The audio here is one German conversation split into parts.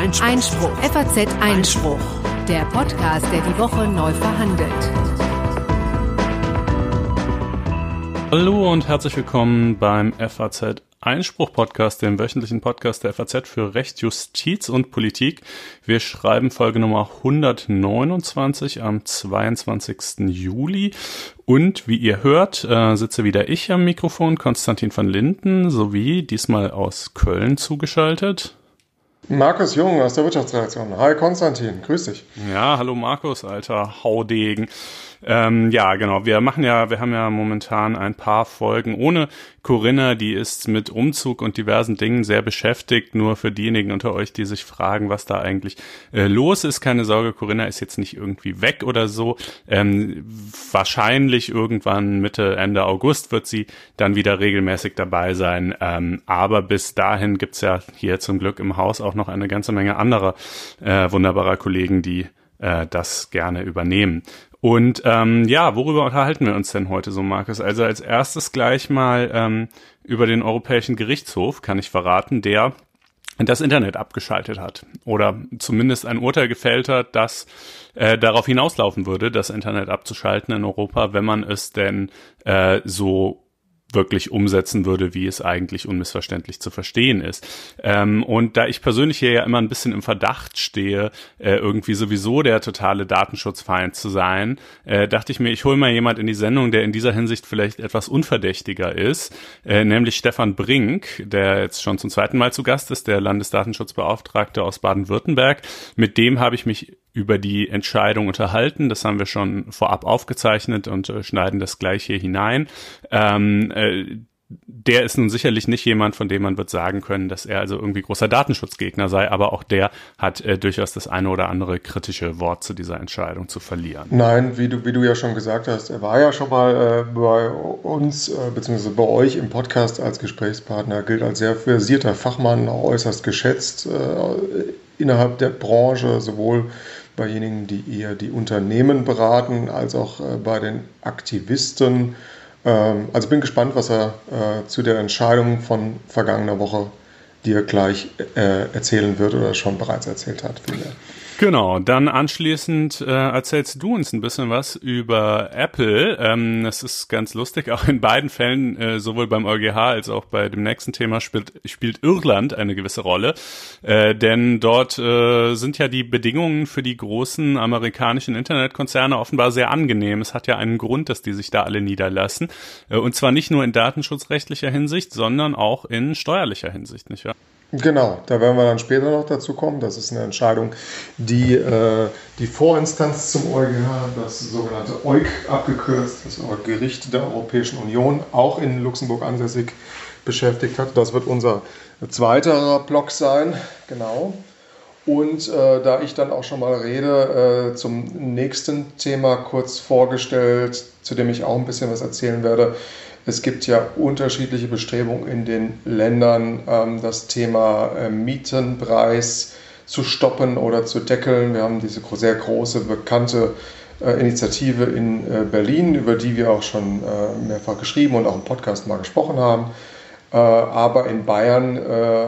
Einspruch. Einspruch. FAZ Einspruch. Der Podcast, der die Woche neu verhandelt. Hallo und herzlich willkommen beim FAZ Einspruch-Podcast, dem wöchentlichen Podcast der FAZ für Recht, Justiz und Politik. Wir schreiben Folge Nummer 129 am 22. Juli. Und wie ihr hört, äh, sitze wieder ich am Mikrofon, Konstantin van Linden, sowie diesmal aus Köln zugeschaltet. Markus Jung aus der Wirtschaftsredaktion. Hi Konstantin, grüß dich. Ja, hallo Markus, alter Haudegen. Ähm, ja, genau. Wir machen ja, wir haben ja momentan ein paar Folgen ohne Corinna. Die ist mit Umzug und diversen Dingen sehr beschäftigt. Nur für diejenigen unter euch, die sich fragen, was da eigentlich äh, los ist. Keine Sorge, Corinna ist jetzt nicht irgendwie weg oder so. Ähm, wahrscheinlich irgendwann Mitte, Ende August wird sie dann wieder regelmäßig dabei sein. Ähm, aber bis dahin gibt's ja hier zum Glück im Haus auch noch eine ganze Menge anderer äh, wunderbarer Kollegen, die äh, das gerne übernehmen. Und ähm, ja, worüber unterhalten wir uns denn heute so, Markus? Also als erstes gleich mal ähm, über den Europäischen Gerichtshof, kann ich verraten, der das Internet abgeschaltet hat oder zumindest ein Urteil gefällt hat, das äh, darauf hinauslaufen würde, das Internet abzuschalten in Europa, wenn man es denn äh, so wirklich umsetzen würde, wie es eigentlich unmissverständlich zu verstehen ist. Ähm, und da ich persönlich hier ja immer ein bisschen im Verdacht stehe, äh, irgendwie sowieso der totale Datenschutzfeind zu sein, äh, dachte ich mir, ich hole mal jemand in die Sendung, der in dieser Hinsicht vielleicht etwas unverdächtiger ist, äh, nämlich Stefan Brink, der jetzt schon zum zweiten Mal zu Gast ist, der Landesdatenschutzbeauftragte aus Baden-Württemberg. Mit dem habe ich mich über die Entscheidung unterhalten. Das haben wir schon vorab aufgezeichnet und äh, schneiden das gleich hier hinein. Ähm, äh, der ist nun sicherlich nicht jemand, von dem man wird sagen können, dass er also irgendwie großer Datenschutzgegner sei, aber auch der hat äh, durchaus das eine oder andere kritische Wort zu dieser Entscheidung zu verlieren. Nein, wie du, wie du ja schon gesagt hast, er war ja schon mal äh, bei uns äh, bzw. bei euch im Podcast als Gesprächspartner, gilt als sehr versierter Fachmann, äußerst geschätzt äh, innerhalb der Branche, sowohl bei jenigen, die eher die Unternehmen beraten, als auch äh, bei den Aktivisten. Ähm, also bin gespannt, was er äh, zu der Entscheidung von vergangener Woche dir gleich äh, erzählen wird oder schon bereits erzählt hat. Vielmehr. Genau, dann anschließend äh, erzählst du uns ein bisschen was über Apple. Ähm, das ist ganz lustig, auch in beiden Fällen, äh, sowohl beim EuGH als auch bei dem nächsten Thema spielt, spielt Irland eine gewisse Rolle. Äh, denn dort äh, sind ja die Bedingungen für die großen amerikanischen Internetkonzerne offenbar sehr angenehm. Es hat ja einen Grund, dass die sich da alle niederlassen. Äh, und zwar nicht nur in datenschutzrechtlicher Hinsicht, sondern auch in steuerlicher Hinsicht, nicht wahr? Genau, da werden wir dann später noch dazu kommen. Das ist eine Entscheidung, die äh, die Vorinstanz zum EuGH, das sogenannte EuG abgekürzt, das Gericht der Europäischen Union, auch in Luxemburg ansässig beschäftigt hat. Das wird unser zweiter Block sein, genau. Und äh, da ich dann auch schon mal rede, äh, zum nächsten Thema kurz vorgestellt, zu dem ich auch ein bisschen was erzählen werde, es gibt ja unterschiedliche Bestrebungen in den Ländern, ähm, das Thema äh, Mietenpreis zu stoppen oder zu deckeln. Wir haben diese sehr große, bekannte äh, Initiative in äh, Berlin, über die wir auch schon mehrfach geschrieben und auch im Podcast mal gesprochen haben. Aber in Bayern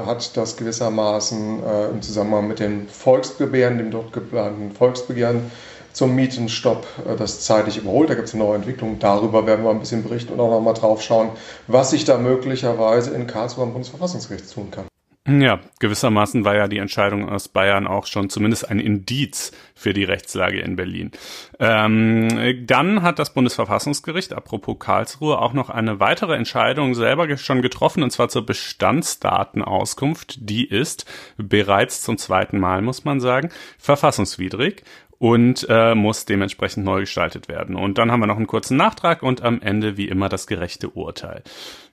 hat das gewissermaßen im Zusammenhang mit den Volksbegehren, dem dort geplanten Volksbegehren, zum Mietenstopp äh, das zeitlich überholt. Da gibt es eine neue Entwicklung. Darüber werden wir ein bisschen berichten und auch nochmal drauf schauen, was sich da möglicherweise in Karlsruhe am Bundesverfassungsgericht tun kann. Ja, gewissermaßen war ja die Entscheidung aus Bayern auch schon zumindest ein Indiz für die Rechtslage in Berlin. Ähm, dann hat das Bundesverfassungsgericht, apropos Karlsruhe, auch noch eine weitere Entscheidung selber schon getroffen, und zwar zur Bestandsdatenauskunft. Die ist bereits zum zweiten Mal, muss man sagen, verfassungswidrig und äh, muss dementsprechend neu gestaltet werden. Und dann haben wir noch einen kurzen Nachtrag und am Ende wie immer das gerechte Urteil.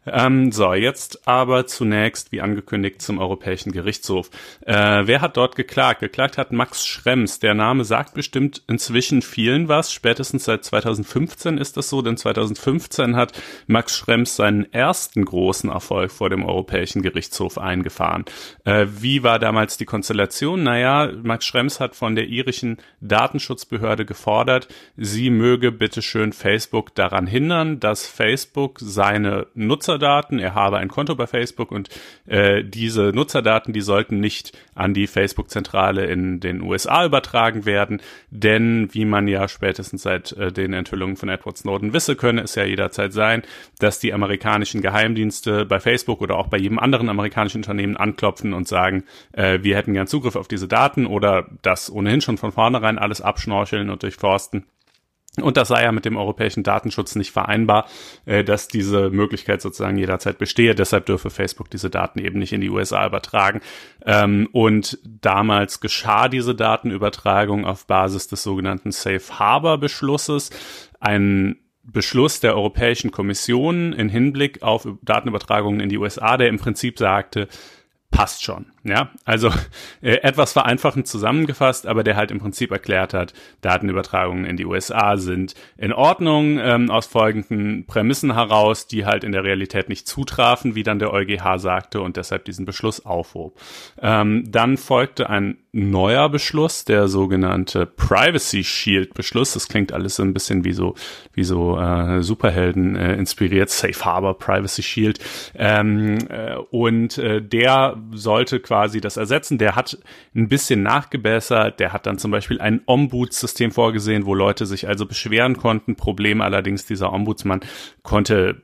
Ähm, so, jetzt aber zunächst, wie angekündigt, zum Europäischen Gerichtshof. Äh, wer hat dort geklagt? Geklagt hat Max Schrems. Der Name sagt bestimmt inzwischen vielen was. Spätestens seit 2015 ist das so, denn 2015 hat Max Schrems seinen ersten großen Erfolg vor dem Europäischen Gerichtshof eingefahren. Äh, wie war damals die Konstellation? Naja, Max Schrems hat von der irischen Datenschutzbehörde gefordert, sie möge bitteschön Facebook daran hindern, dass Facebook seine Nutzerdaten, er habe ein Konto bei Facebook und äh, diese Nutzerdaten, die sollten nicht an die Facebook-Zentrale in den USA übertragen werden, denn wie man ja spätestens seit äh, den Enthüllungen von Edward Snowden wisse, könne es ja jederzeit sein, dass die amerikanischen Geheimdienste bei Facebook oder auch bei jedem anderen amerikanischen Unternehmen anklopfen und sagen, äh, wir hätten gern Zugriff auf diese Daten oder das ohnehin schon von vornherein alles abschnorcheln und durchforsten. Und das sei ja mit dem europäischen Datenschutz nicht vereinbar, äh, dass diese Möglichkeit sozusagen jederzeit bestehe. Deshalb dürfe Facebook diese Daten eben nicht in die USA übertragen. Ähm, und damals geschah diese Datenübertragung auf Basis des sogenannten Safe Harbor Beschlusses. Ein Beschluss der Europäischen Kommission in Hinblick auf Datenübertragungen in die USA, der im Prinzip sagte, passt schon. Ja, also äh, etwas vereinfachend zusammengefasst, aber der halt im Prinzip erklärt hat, Datenübertragungen in die USA sind in Ordnung ähm, aus folgenden Prämissen heraus, die halt in der Realität nicht zutrafen, wie dann der EuGH sagte und deshalb diesen Beschluss aufhob. Ähm, dann folgte ein neuer Beschluss, der sogenannte Privacy Shield Beschluss. Das klingt alles so ein bisschen wie so wie so äh, Superhelden äh, inspiriert, Safe Harbor Privacy Shield. Ähm, äh, und äh, der sollte quasi das ersetzen. Der hat ein bisschen nachgebessert. Der hat dann zum Beispiel ein Ombudssystem vorgesehen, wo Leute sich also beschweren konnten. Problem allerdings, dieser Ombudsmann konnte,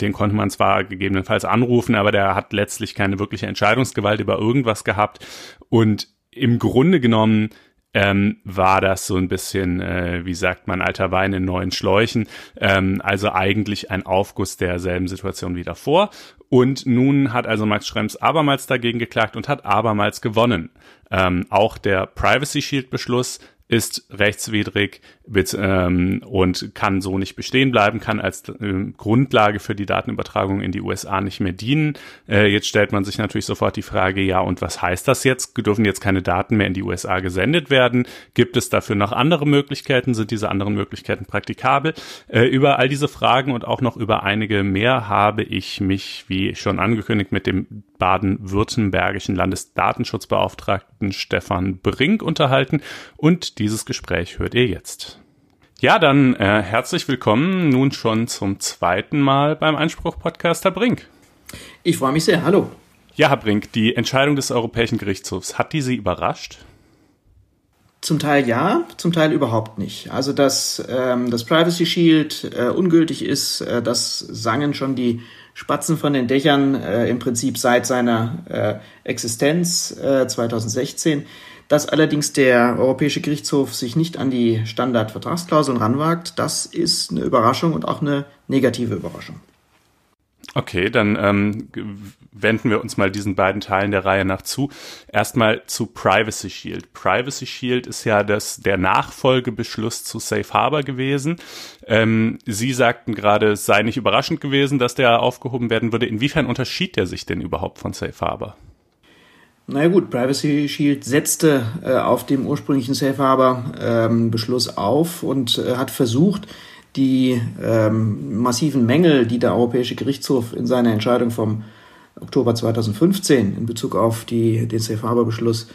den konnte man zwar gegebenenfalls anrufen, aber der hat letztlich keine wirkliche Entscheidungsgewalt über irgendwas gehabt. Und im Grunde genommen ähm, war das so ein bisschen, äh, wie sagt man, alter Wein in neuen Schläuchen. Ähm, also eigentlich ein Aufguss derselben Situation wie davor. Und nun hat also Max Schrems abermals dagegen geklagt und hat abermals gewonnen. Ähm, auch der Privacy Shield Beschluss ist rechtswidrig und kann so nicht bestehen bleiben, kann als äh, Grundlage für die Datenübertragung in die USA nicht mehr dienen. Äh, jetzt stellt man sich natürlich sofort die Frage, ja, und was heißt das jetzt? Dürfen jetzt keine Daten mehr in die USA gesendet werden? Gibt es dafür noch andere Möglichkeiten? Sind diese anderen Möglichkeiten praktikabel? Äh, über all diese Fragen und auch noch über einige mehr habe ich mich, wie schon angekündigt, mit dem baden-württembergischen Landesdatenschutzbeauftragten Stefan Brink unterhalten und dieses Gespräch hört ihr jetzt. Ja, dann äh, herzlich willkommen nun schon zum zweiten Mal beim Einspruch-Podcast, Herr Brink. Ich freue mich sehr. Hallo. Ja, Herr Brink, die Entscheidung des Europäischen Gerichtshofs, hat die Sie überrascht? Zum Teil ja, zum Teil überhaupt nicht. Also, dass ähm, das Privacy Shield äh, ungültig ist, äh, das sangen schon die Spatzen von den Dächern äh, im Prinzip seit seiner äh, Existenz äh, 2016. Dass allerdings der Europäische Gerichtshof sich nicht an die Standardvertragsklauseln ranwagt, das ist eine Überraschung und auch eine negative Überraschung. Okay, dann ähm, wenden wir uns mal diesen beiden Teilen der Reihe nach zu. Erstmal zu Privacy Shield. Privacy Shield ist ja das, der Nachfolgebeschluss zu Safe Harbor gewesen. Ähm, Sie sagten gerade, es sei nicht überraschend gewesen, dass der aufgehoben werden würde. Inwiefern unterschied der sich denn überhaupt von Safe Harbor? Naja gut, Privacy Shield setzte äh, auf dem ursprünglichen Safe Harbor ähm, Beschluss auf und äh, hat versucht, die ähm, massiven Mängel, die der Europäische Gerichtshof in seiner Entscheidung vom Oktober 2015 in Bezug auf die, den Safe Harbor Beschluss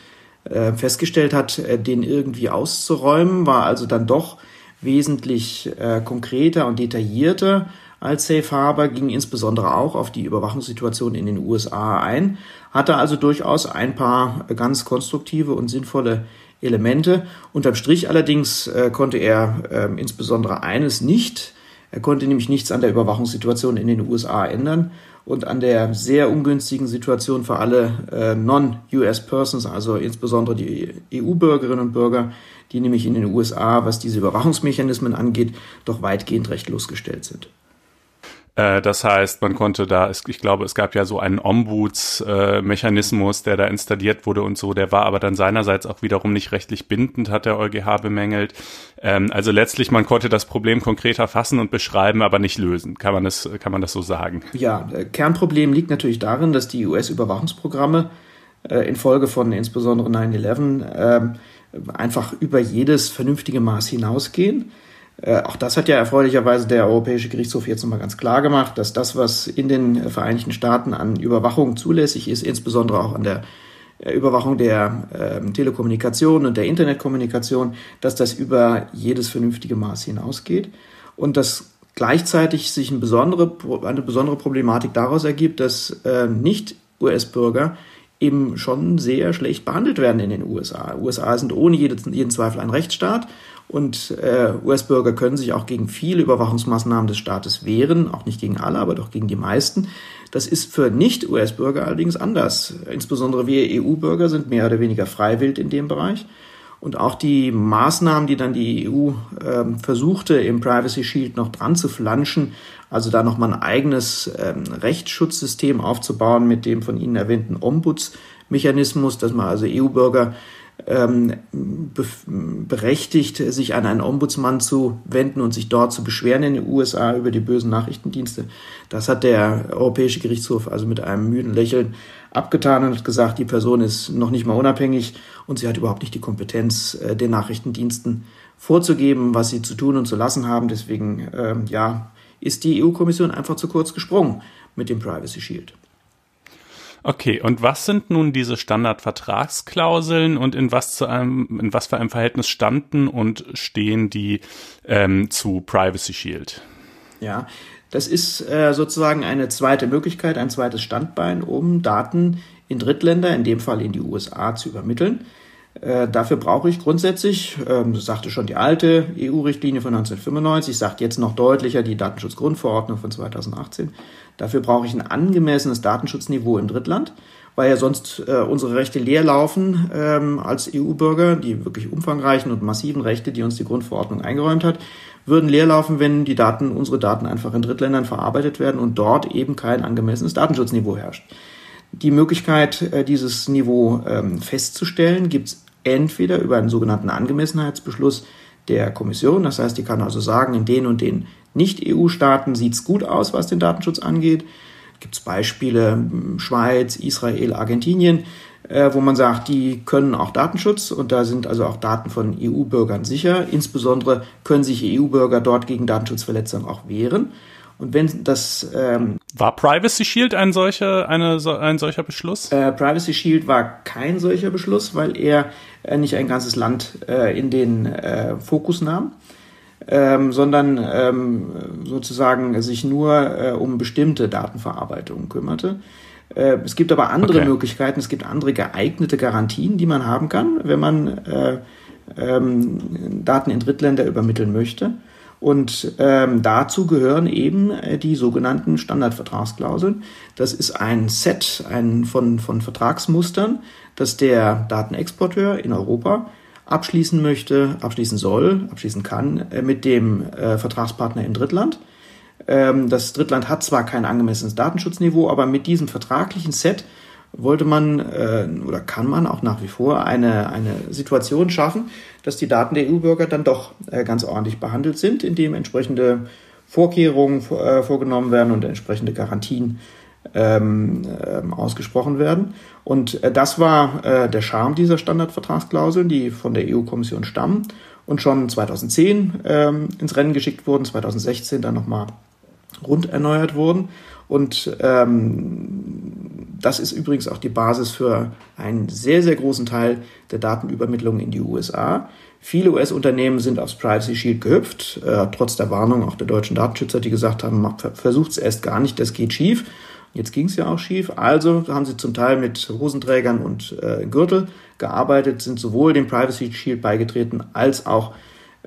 äh, festgestellt hat, äh, den irgendwie auszuräumen, war also dann doch wesentlich äh, konkreter und detaillierter als Safe Harbor, ging insbesondere auch auf die Überwachungssituation in den USA ein, hatte also durchaus ein paar ganz konstruktive und sinnvolle Elemente. Unterm Strich allerdings äh, konnte er äh, insbesondere eines nicht. Er konnte nämlich nichts an der Überwachungssituation in den USA ändern und an der sehr ungünstigen Situation für alle äh, Non-US-Persons, also insbesondere die EU-Bürgerinnen und Bürger, die nämlich in den USA, was diese Überwachungsmechanismen angeht, doch weitgehend rechtlos gestellt sind. Äh, das heißt, man konnte da, ich glaube, es gab ja so einen Ombudsmechanismus, der da installiert wurde und so, der war aber dann seinerseits auch wiederum nicht rechtlich bindend, hat der EuGH bemängelt. Ähm, also letztlich, man konnte das Problem konkreter fassen und beschreiben, aber nicht lösen. Kann man das, kann man das so sagen? Ja, Kernproblem liegt natürlich darin, dass die US-Überwachungsprogramme äh, infolge von insbesondere 9-11 ähm, einfach über jedes vernünftige Maß hinausgehen äh, auch das hat ja erfreulicherweise der Europäische Gerichtshof jetzt nochmal ganz klar gemacht, dass das, was in den Vereinigten Staaten an Überwachung zulässig ist, insbesondere auch an der äh, Überwachung der äh, Telekommunikation und der Internetkommunikation, dass das über jedes vernünftige Maß hinausgeht und dass gleichzeitig sich ein besondere, eine besondere Problematik daraus ergibt, dass äh, nicht US-Bürger eben schon sehr schlecht behandelt werden in den USA. USA sind ohne jeden, jeden Zweifel ein Rechtsstaat und äh, US-Bürger können sich auch gegen viele Überwachungsmaßnahmen des Staates wehren, auch nicht gegen alle, aber doch gegen die meisten. Das ist für Nicht-US-Bürger allerdings anders. Insbesondere wir EU-Bürger sind mehr oder weniger freiwillig in dem Bereich. Und auch die Maßnahmen, die dann die EU äh, versuchte, im Privacy Shield noch dran zu flanschen, also da nochmal ein eigenes ähm, Rechtsschutzsystem aufzubauen mit dem von Ihnen erwähnten Ombudsmechanismus, dass man also EU-Bürger ähm, be berechtigt, sich an einen Ombudsmann zu wenden und sich dort zu beschweren in den USA über die bösen Nachrichtendienste. Das hat der Europäische Gerichtshof also mit einem müden Lächeln abgetan und hat gesagt, die Person ist noch nicht mal unabhängig und sie hat überhaupt nicht die Kompetenz, äh, den Nachrichtendiensten vorzugeben, was sie zu tun und zu lassen haben. Deswegen, ähm, ja, ist die EU-Kommission einfach zu kurz gesprungen mit dem Privacy Shield. Okay, und was sind nun diese Standardvertragsklauseln und in was zu einem, in was für einem Verhältnis standen und stehen die ähm, zu Privacy Shield? Ja, das ist äh, sozusagen eine zweite Möglichkeit, ein zweites Standbein, um Daten in Drittländer, in dem Fall in die USA, zu übermitteln. Äh, dafür brauche ich grundsätzlich, ähm, das sagte schon die alte EU-Richtlinie von 1995, sagt jetzt noch deutlicher die Datenschutzgrundverordnung von 2018, Dafür brauche ich ein angemessenes Datenschutzniveau im Drittland, weil ja sonst äh, unsere Rechte leer laufen ähm, als EU-Bürger, die wirklich umfangreichen und massiven Rechte, die uns die Grundverordnung eingeräumt hat, würden leer laufen, wenn die Daten, unsere Daten einfach in Drittländern verarbeitet werden und dort eben kein angemessenes Datenschutzniveau herrscht. Die Möglichkeit, äh, dieses Niveau ähm, festzustellen, gibt es entweder über einen sogenannten Angemessenheitsbeschluss der Kommission, das heißt, die kann also sagen, in den und den nicht-EU-Staaten sieht es gut aus, was den Datenschutz angeht. Gibt es Beispiele hm, Schweiz, Israel, Argentinien, äh, wo man sagt, die können auch Datenschutz und da sind also auch Daten von EU-Bürgern sicher. Insbesondere können sich EU-Bürger dort gegen Datenschutzverletzungen auch wehren. Und wenn das ähm, war Privacy Shield ein solcher eine ein solcher Beschluss? Äh, Privacy Shield war kein solcher Beschluss, weil er äh, nicht ein ganzes Land äh, in den äh, Fokus nahm ähm, sondern ähm, sozusagen sich nur äh, um bestimmte Datenverarbeitungen kümmerte. Äh, es gibt aber andere okay. Möglichkeiten, es gibt andere geeignete Garantien, die man haben kann, wenn man äh, ähm, Daten in Drittländer übermitteln möchte. Und ähm, dazu gehören eben äh, die sogenannten Standardvertragsklauseln. Das ist ein Set ein, von, von Vertragsmustern, das der Datenexporteur in Europa abschließen möchte, abschließen soll, abschließen kann äh, mit dem äh, Vertragspartner im Drittland. Ähm, das Drittland hat zwar kein angemessenes Datenschutzniveau, aber mit diesem vertraglichen Set wollte man äh, oder kann man auch nach wie vor eine, eine Situation schaffen, dass die Daten der EU-Bürger dann doch äh, ganz ordentlich behandelt sind, indem entsprechende Vorkehrungen äh, vorgenommen werden und entsprechende Garantien ähm, ähm, ausgesprochen werden. Und äh, das war äh, der Charme dieser Standardvertragsklauseln, die von der EU-Kommission stammen und schon 2010 ähm, ins Rennen geschickt wurden, 2016 dann nochmal rund erneuert wurden. Und ähm, das ist übrigens auch die Basis für einen sehr, sehr großen Teil der Datenübermittlung in die USA. Viele US-Unternehmen sind aufs Privacy Shield gehüpft, äh, trotz der Warnung auch der deutschen Datenschützer, die gesagt haben, versucht es erst gar nicht, das geht schief. Jetzt ging es ja auch schief. Also haben sie zum Teil mit Hosenträgern und äh, Gürtel gearbeitet, sind sowohl dem Privacy Shield beigetreten, als auch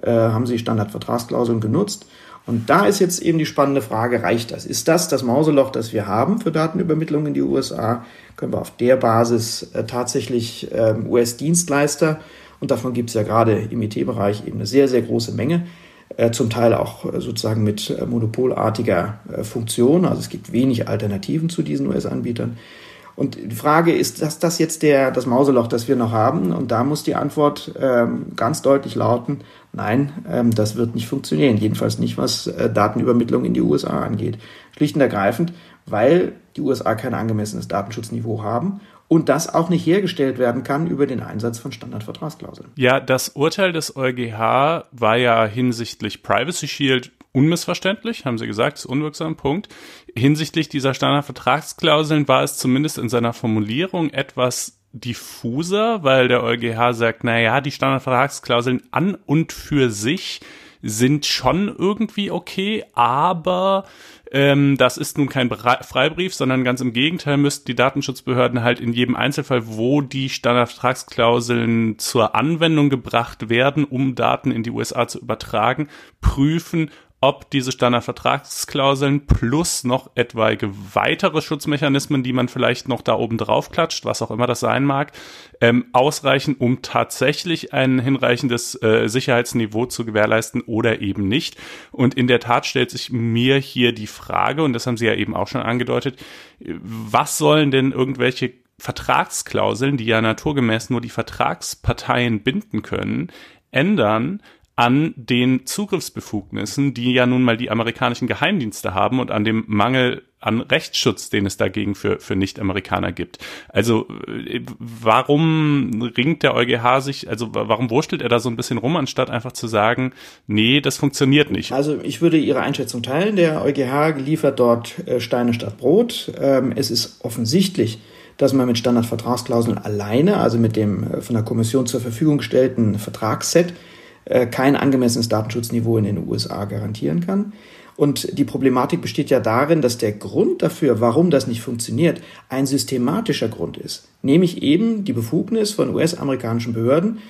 äh, haben sie Standardvertragsklauseln genutzt. Und da ist jetzt eben die spannende Frage, reicht das? Ist das das Mauseloch, das wir haben für Datenübermittlung in die USA? Können wir auf der Basis äh, tatsächlich äh, US-Dienstleister, und davon gibt es ja gerade im IT-Bereich eben eine sehr, sehr große Menge, äh, zum Teil auch äh, sozusagen mit äh, monopolartiger Funktion. Also es gibt wenig Alternativen zu diesen US-Anbietern. Und die Frage ist, dass das jetzt der, das Mauseloch, das wir noch haben? Und da muss die Antwort ähm, ganz deutlich lauten, nein, ähm, das wird nicht funktionieren. Jedenfalls nicht, was äh, Datenübermittlung in die USA angeht. Schlicht und ergreifend, weil die USA kein angemessenes Datenschutzniveau haben und das auch nicht hergestellt werden kann über den Einsatz von Standardvertragsklauseln. Ja, das Urteil des EuGH war ja hinsichtlich Privacy Shield unmissverständlich, haben Sie gesagt, ist unwirksam, Punkt. Hinsichtlich dieser Standardvertragsklauseln war es zumindest in seiner Formulierung etwas diffuser, weil der EuGH sagt, na ja, die Standardvertragsklauseln an und für sich sind schon irgendwie okay, aber ähm, das ist nun kein Freibrief, sondern ganz im Gegenteil müssten die Datenschutzbehörden halt in jedem Einzelfall, wo die Standardvertragsklauseln zur Anwendung gebracht werden, um Daten in die USA zu übertragen, prüfen, ob diese Standardvertragsklauseln plus noch etwaige weitere Schutzmechanismen, die man vielleicht noch da oben drauf klatscht, was auch immer das sein mag, ähm, ausreichen, um tatsächlich ein hinreichendes äh, Sicherheitsniveau zu gewährleisten oder eben nicht. Und in der Tat stellt sich mir hier die Frage, und das haben Sie ja eben auch schon angedeutet, was sollen denn irgendwelche Vertragsklauseln, die ja naturgemäß nur die Vertragsparteien binden können, ändern, an den Zugriffsbefugnissen, die ja nun mal die amerikanischen Geheimdienste haben und an dem Mangel an Rechtsschutz, den es dagegen für, für Nicht-Amerikaner gibt. Also äh, warum ringt der EuGH sich, also warum wurstelt er da so ein bisschen rum, anstatt einfach zu sagen, nee, das funktioniert nicht? Also ich würde Ihre Einschätzung teilen. Der EuGH liefert dort äh, Steine statt Brot. Ähm, es ist offensichtlich, dass man mit Standardvertragsklauseln alleine, also mit dem äh, von der Kommission zur Verfügung gestellten Vertragsset, äh, kein angemessenes Datenschutzniveau in den USA garantieren kann. Und die Problematik besteht ja darin, dass der Grund dafür, warum das nicht funktioniert, ein systematischer Grund ist. Nämlich eben die Befugnis von US-amerikanischen Behörden,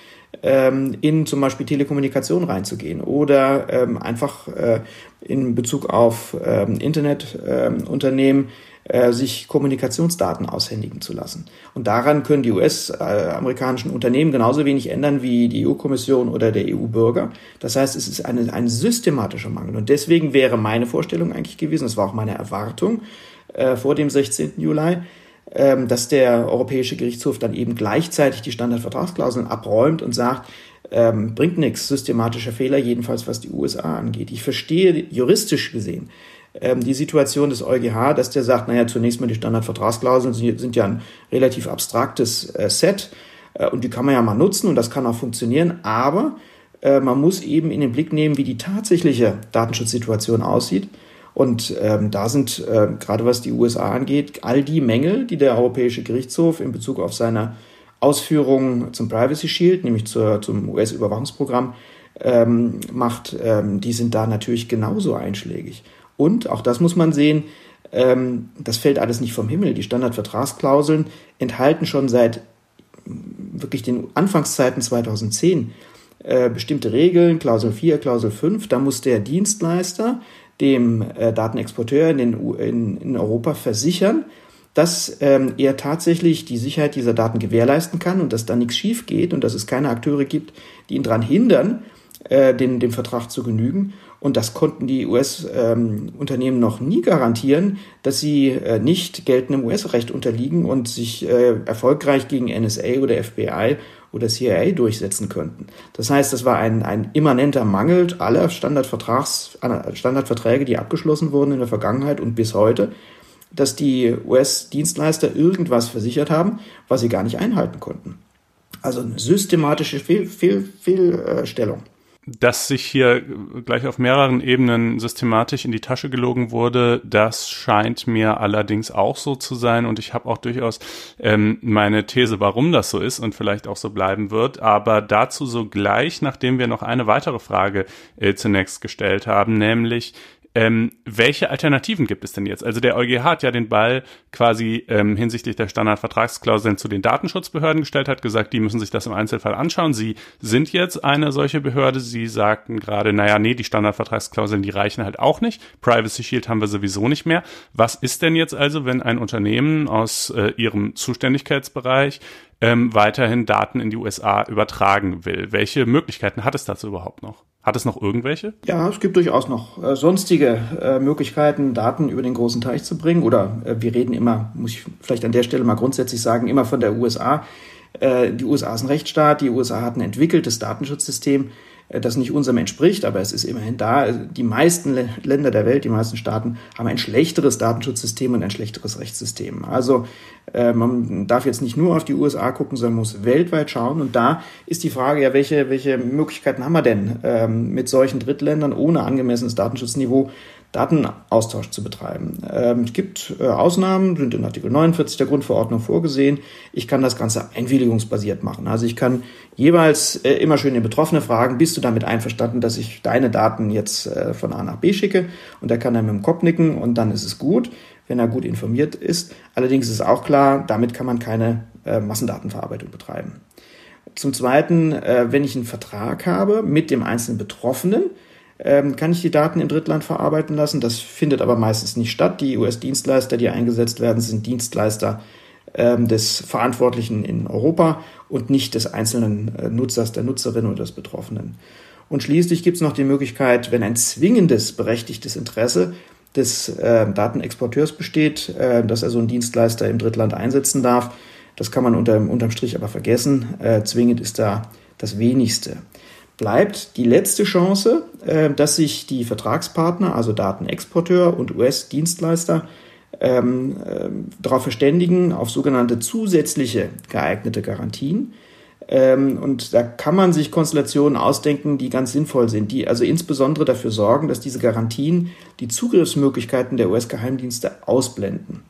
ähm, in zum Beispiel Telekommunikation reinzugehen oder ähm, einfach äh, in Bezug auf ähm, Internetunternehmen äh, sich Kommunikationsdaten aushändigen zu lassen. Und daran können die US-amerikanischen Unternehmen genauso wenig ändern wie die EU-Kommission oder der EU-Bürger. Das heißt, es ist eine, ein systematischer Mangel. Und deswegen wäre meine Vorstellung eigentlich gewesen, das war auch meine Erwartung äh, vor dem 16. Juli, ähm, dass der Europäische Gerichtshof dann eben gleichzeitig die Standardvertragsklauseln abräumt und sagt, ähm, bringt nichts, systematischer Fehler, jedenfalls was die USA angeht. Ich verstehe juristisch gesehen, ähm, die Situation des EuGH, dass der sagt, naja, zunächst mal die Standardvertragsklauseln sind, ja ein relativ abstraktes äh, Set äh, und die kann man ja mal nutzen und das kann auch funktionieren, aber äh, man muss eben in den Blick nehmen, wie die tatsächliche Datenschutzsituation aussieht. Und ähm, da sind, äh, gerade was die USA angeht, all die Mängel, die der Europäische Gerichtshof in Bezug auf seine Ausführungen zum Privacy Shield, nämlich zur, zum US-Überwachungsprogramm, ähm, macht, ähm, die sind da natürlich genauso einschlägig. Und, auch das muss man sehen, ähm, das fällt alles nicht vom Himmel. Die Standardvertragsklauseln enthalten schon seit wirklich den Anfangszeiten 2010 äh, bestimmte Regeln, Klausel 4, Klausel 5. Da muss der Dienstleister dem äh, Datenexporteur in, den, in, in Europa versichern, dass ähm, er tatsächlich die Sicherheit dieser Daten gewährleisten kann und dass da nichts schief geht und dass es keine Akteure gibt, die ihn daran hindern, äh, den, dem Vertrag zu genügen. Und das konnten die US-Unternehmen noch nie garantieren, dass sie äh, nicht geltendem US-Recht unterliegen und sich äh, erfolgreich gegen NSA oder FBI oder CIA durchsetzen könnten. Das heißt, das war ein, ein immanenter Mangel aller Standardvertrags, Standardverträge, die abgeschlossen wurden in der Vergangenheit und bis heute, dass die US-Dienstleister irgendwas versichert haben, was sie gar nicht einhalten konnten. Also eine systematische Fehl, Fehl, Fehlstellung dass sich hier gleich auf mehreren Ebenen systematisch in die Tasche gelogen wurde, das scheint mir allerdings auch so zu sein und ich habe auch durchaus ähm, meine These, warum das so ist und vielleicht auch so bleiben wird, aber dazu sogleich, nachdem wir noch eine weitere Frage äh, zunächst gestellt haben, nämlich ähm, welche Alternativen gibt es denn jetzt? Also der EuGH hat ja den Ball quasi ähm, hinsichtlich der Standardvertragsklauseln zu den Datenschutzbehörden gestellt, hat gesagt, die müssen sich das im Einzelfall anschauen. Sie sind jetzt eine solche Behörde. Sie sagten gerade, naja, nee, die Standardvertragsklauseln, die reichen halt auch nicht. Privacy Shield haben wir sowieso nicht mehr. Was ist denn jetzt also, wenn ein Unternehmen aus äh, ihrem Zuständigkeitsbereich ähm, weiterhin Daten in die USA übertragen will? Welche Möglichkeiten hat es dazu überhaupt noch? Hat es noch irgendwelche? Ja, es gibt durchaus noch äh, sonstige äh, Möglichkeiten, Daten über den großen Teich zu bringen. Oder äh, wir reden immer, muss ich vielleicht an der Stelle mal grundsätzlich sagen, immer von der USA. Äh, die USA ist ein Rechtsstaat, die USA hat ein entwickeltes Datenschutzsystem. Äh, das nicht unserem entspricht, aber es ist immerhin da. Die meisten Länder der Welt, die meisten Staaten haben ein schlechteres Datenschutzsystem und ein schlechteres Rechtssystem. Also äh, man darf jetzt nicht nur auf die USA gucken, sondern muss weltweit schauen. Und da ist die Frage, ja, welche, welche Möglichkeiten haben wir denn ähm, mit solchen Drittländern ohne angemessenes Datenschutzniveau Datenaustausch zu betreiben. Ähm, es gibt äh, Ausnahmen, sind in Artikel 49 der Grundverordnung vorgesehen. Ich kann das Ganze einwilligungsbasiert machen. Also ich kann jeweils äh, immer schön den Betroffenen fragen, bist du damit einverstanden, dass ich deine Daten jetzt äh, von A nach B schicke? Und er kann dann mit dem Kopf nicken und dann ist es gut, wenn er gut informiert ist. Allerdings ist auch klar, damit kann man keine äh, Massendatenverarbeitung betreiben. Zum Zweiten, äh, wenn ich einen Vertrag habe mit dem einzelnen Betroffenen, ähm, kann ich die Daten im Drittland verarbeiten lassen. Das findet aber meistens nicht statt. Die US-Dienstleister, die eingesetzt werden, sind Dienstleister ähm, des Verantwortlichen in Europa und nicht des einzelnen äh, Nutzers, der Nutzerin oder des Betroffenen. Und schließlich gibt es noch die Möglichkeit, wenn ein zwingendes berechtigtes Interesse des äh, Datenexporteurs besteht, äh, dass er so einen Dienstleister im Drittland einsetzen darf. Das kann man unter, unterm Strich aber vergessen. Äh, zwingend ist da das wenigste bleibt die letzte Chance, äh, dass sich die Vertragspartner, also Datenexporteur und US-Dienstleister, ähm, äh, darauf verständigen, auf sogenannte zusätzliche geeignete Garantien. Ähm, und da kann man sich Konstellationen ausdenken, die ganz sinnvoll sind, die also insbesondere dafür sorgen, dass diese Garantien die Zugriffsmöglichkeiten der US-Geheimdienste ausblenden.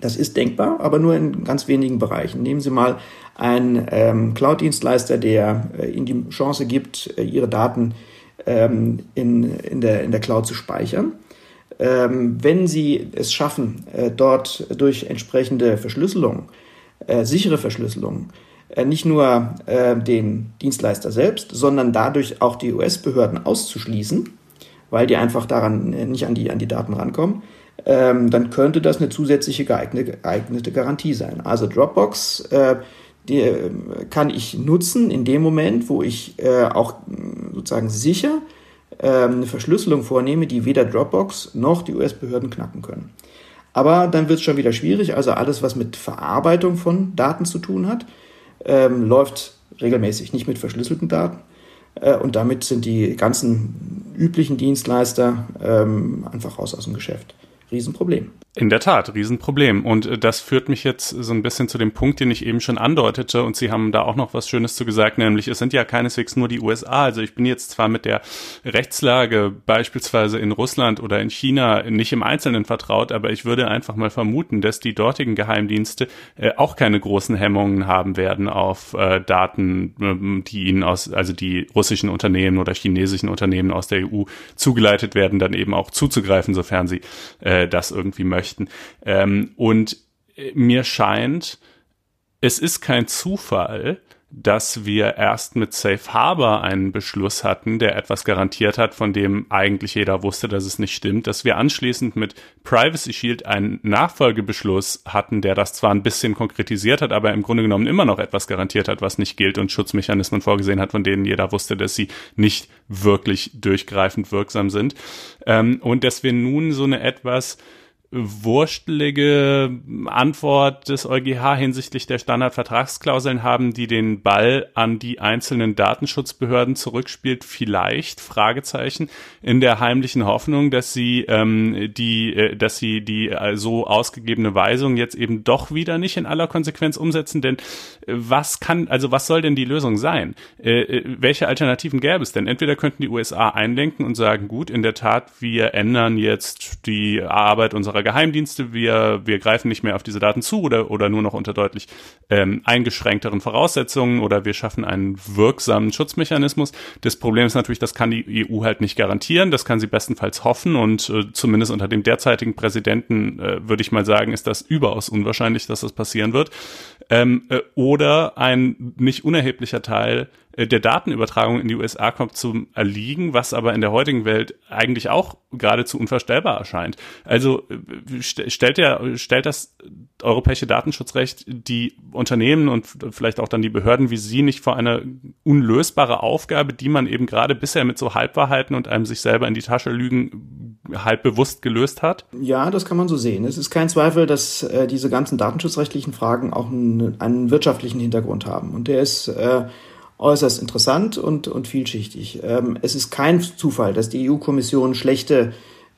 Das ist denkbar, aber nur in ganz wenigen Bereichen. Nehmen Sie mal einen ähm, Cloud-Dienstleister, der äh, Ihnen die Chance gibt, äh, Ihre Daten ähm, in, in, der, in der Cloud zu speichern. Ähm, wenn Sie es schaffen, äh, dort durch entsprechende Verschlüsselung, äh, sichere Verschlüsselung, äh, nicht nur äh, den Dienstleister selbst, sondern dadurch auch die US-Behörden auszuschließen, weil die einfach daran nicht an die, an die Daten rankommen, ähm, dann könnte das eine zusätzliche geeignete, geeignete Garantie sein. Also Dropbox die, äh, kann ich nutzen in dem Moment, wo ich äh, auch sozusagen sicher äh, eine Verschlüsselung vornehme, die weder Dropbox noch die US-Behörden knacken können. Aber dann wird es schon wieder schwierig. Also alles, was mit Verarbeitung von Daten zu tun hat, ähm, läuft regelmäßig nicht mit verschlüsselten Daten. Äh, und damit sind die ganzen üblichen Dienstleister ähm, einfach raus aus dem Geschäft. Riesenproblem. In der Tat, Riesenproblem. Und äh, das führt mich jetzt so ein bisschen zu dem Punkt, den ich eben schon andeutete. Und Sie haben da auch noch was Schönes zu gesagt, nämlich es sind ja keineswegs nur die USA. Also ich bin jetzt zwar mit der Rechtslage beispielsweise in Russland oder in China nicht im Einzelnen vertraut, aber ich würde einfach mal vermuten, dass die dortigen Geheimdienste äh, auch keine großen Hemmungen haben werden auf äh, Daten, äh, die ihnen aus, also die russischen Unternehmen oder chinesischen Unternehmen aus der EU zugeleitet werden, dann eben auch zuzugreifen, sofern sie das irgendwie möchten möchten. Ähm, und äh, mir scheint, es ist kein Zufall, dass wir erst mit Safe Harbor einen Beschluss hatten, der etwas garantiert hat, von dem eigentlich jeder wusste, dass es nicht stimmt, dass wir anschließend mit Privacy Shield einen Nachfolgebeschluss hatten, der das zwar ein bisschen konkretisiert hat, aber im Grunde genommen immer noch etwas garantiert hat, was nicht gilt und Schutzmechanismen vorgesehen hat, von denen jeder wusste, dass sie nicht wirklich durchgreifend wirksam sind. Ähm, und dass wir nun so eine etwas wurstelige Antwort des EuGH hinsichtlich der Standardvertragsklauseln haben, die den Ball an die einzelnen Datenschutzbehörden zurückspielt, vielleicht Fragezeichen in der heimlichen Hoffnung, dass sie ähm, die, äh, dass sie die äh, so ausgegebene Weisung jetzt eben doch wieder nicht in aller Konsequenz umsetzen. Denn äh, was kann, also was soll denn die Lösung sein? Äh, äh welche Alternativen gäbe es denn? Entweder könnten die USA einlenken und sagen, gut, in der Tat, wir ändern jetzt die Arbeit unserer Geheimdienste, wir, wir greifen nicht mehr auf diese Daten zu oder, oder nur noch unter deutlich ähm, eingeschränkteren Voraussetzungen oder wir schaffen einen wirksamen Schutzmechanismus. Das Problem ist natürlich, das kann die EU halt nicht garantieren, das kann sie bestenfalls hoffen und äh, zumindest unter dem derzeitigen Präsidenten äh, würde ich mal sagen, ist das überaus unwahrscheinlich, dass das passieren wird. Ähm, äh, oder ein nicht unerheblicher Teil äh, der Datenübertragung in die USA kommt zum Erliegen, was aber in der heutigen Welt eigentlich auch geradezu unvorstellbar erscheint. Also äh, stellt der, stellt das europäische Datenschutzrecht die Unternehmen und vielleicht auch dann die Behörden wie Sie nicht vor eine unlösbare Aufgabe, die man eben gerade bisher mit so Halbwahrheiten und einem sich selber in die Tasche lügen halb bewusst gelöst hat? Ja, das kann man so sehen. Es ist kein Zweifel, dass äh, diese ganzen datenschutzrechtlichen Fragen auch einen, einen wirtschaftlichen Hintergrund haben. Und der ist äh, äußerst interessant und, und vielschichtig. Ähm, es ist kein Zufall, dass die EU-Kommission schlechte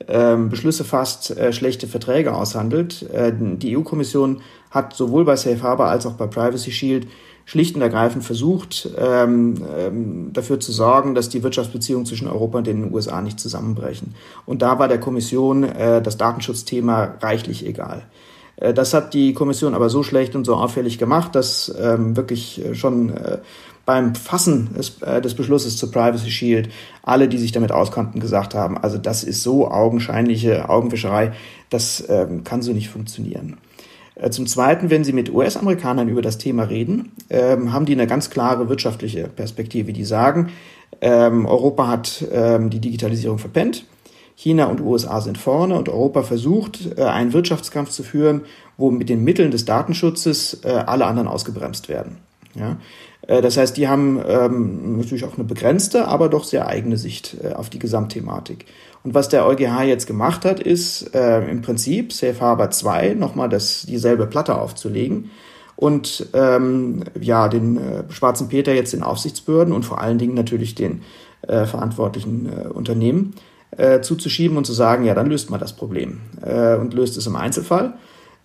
ähm, Beschlüsse fasst, äh, schlechte Verträge aushandelt. Äh, die EU-Kommission hat sowohl bei Safe Harbor als auch bei Privacy Shield schlicht und ergreifend versucht, ähm, ähm, dafür zu sorgen, dass die Wirtschaftsbeziehungen zwischen Europa und den USA nicht zusammenbrechen. Und da war der Kommission äh, das Datenschutzthema reichlich egal. Äh, das hat die Kommission aber so schlecht und so auffällig gemacht, dass ähm, wirklich äh, schon äh, beim Fassen des, äh, des Beschlusses zur Privacy Shield alle, die sich damit auskannten, gesagt haben, also das ist so augenscheinliche Augenwischerei, das ähm, kann so nicht funktionieren. Äh, zum Zweiten, wenn Sie mit US-Amerikanern über das Thema reden, ähm, haben die eine ganz klare wirtschaftliche Perspektive. Die sagen, ähm, Europa hat ähm, die Digitalisierung verpennt, China und USA sind vorne und Europa versucht, äh, einen Wirtschaftskampf zu führen, wo mit den Mitteln des Datenschutzes äh, alle anderen ausgebremst werden. Ja? Äh, das heißt, die haben ähm, natürlich auch eine begrenzte, aber doch sehr eigene Sicht äh, auf die Gesamtthematik. Und was der EuGH jetzt gemacht hat, ist äh, im Prinzip Safe Harbor 2 nochmal das, dieselbe Platte aufzulegen und ähm, ja, den äh, schwarzen Peter jetzt den Aufsichtsbehörden und vor allen Dingen natürlich den äh, verantwortlichen äh, Unternehmen äh, zuzuschieben und zu sagen, ja, dann löst man das Problem äh, und löst es im Einzelfall.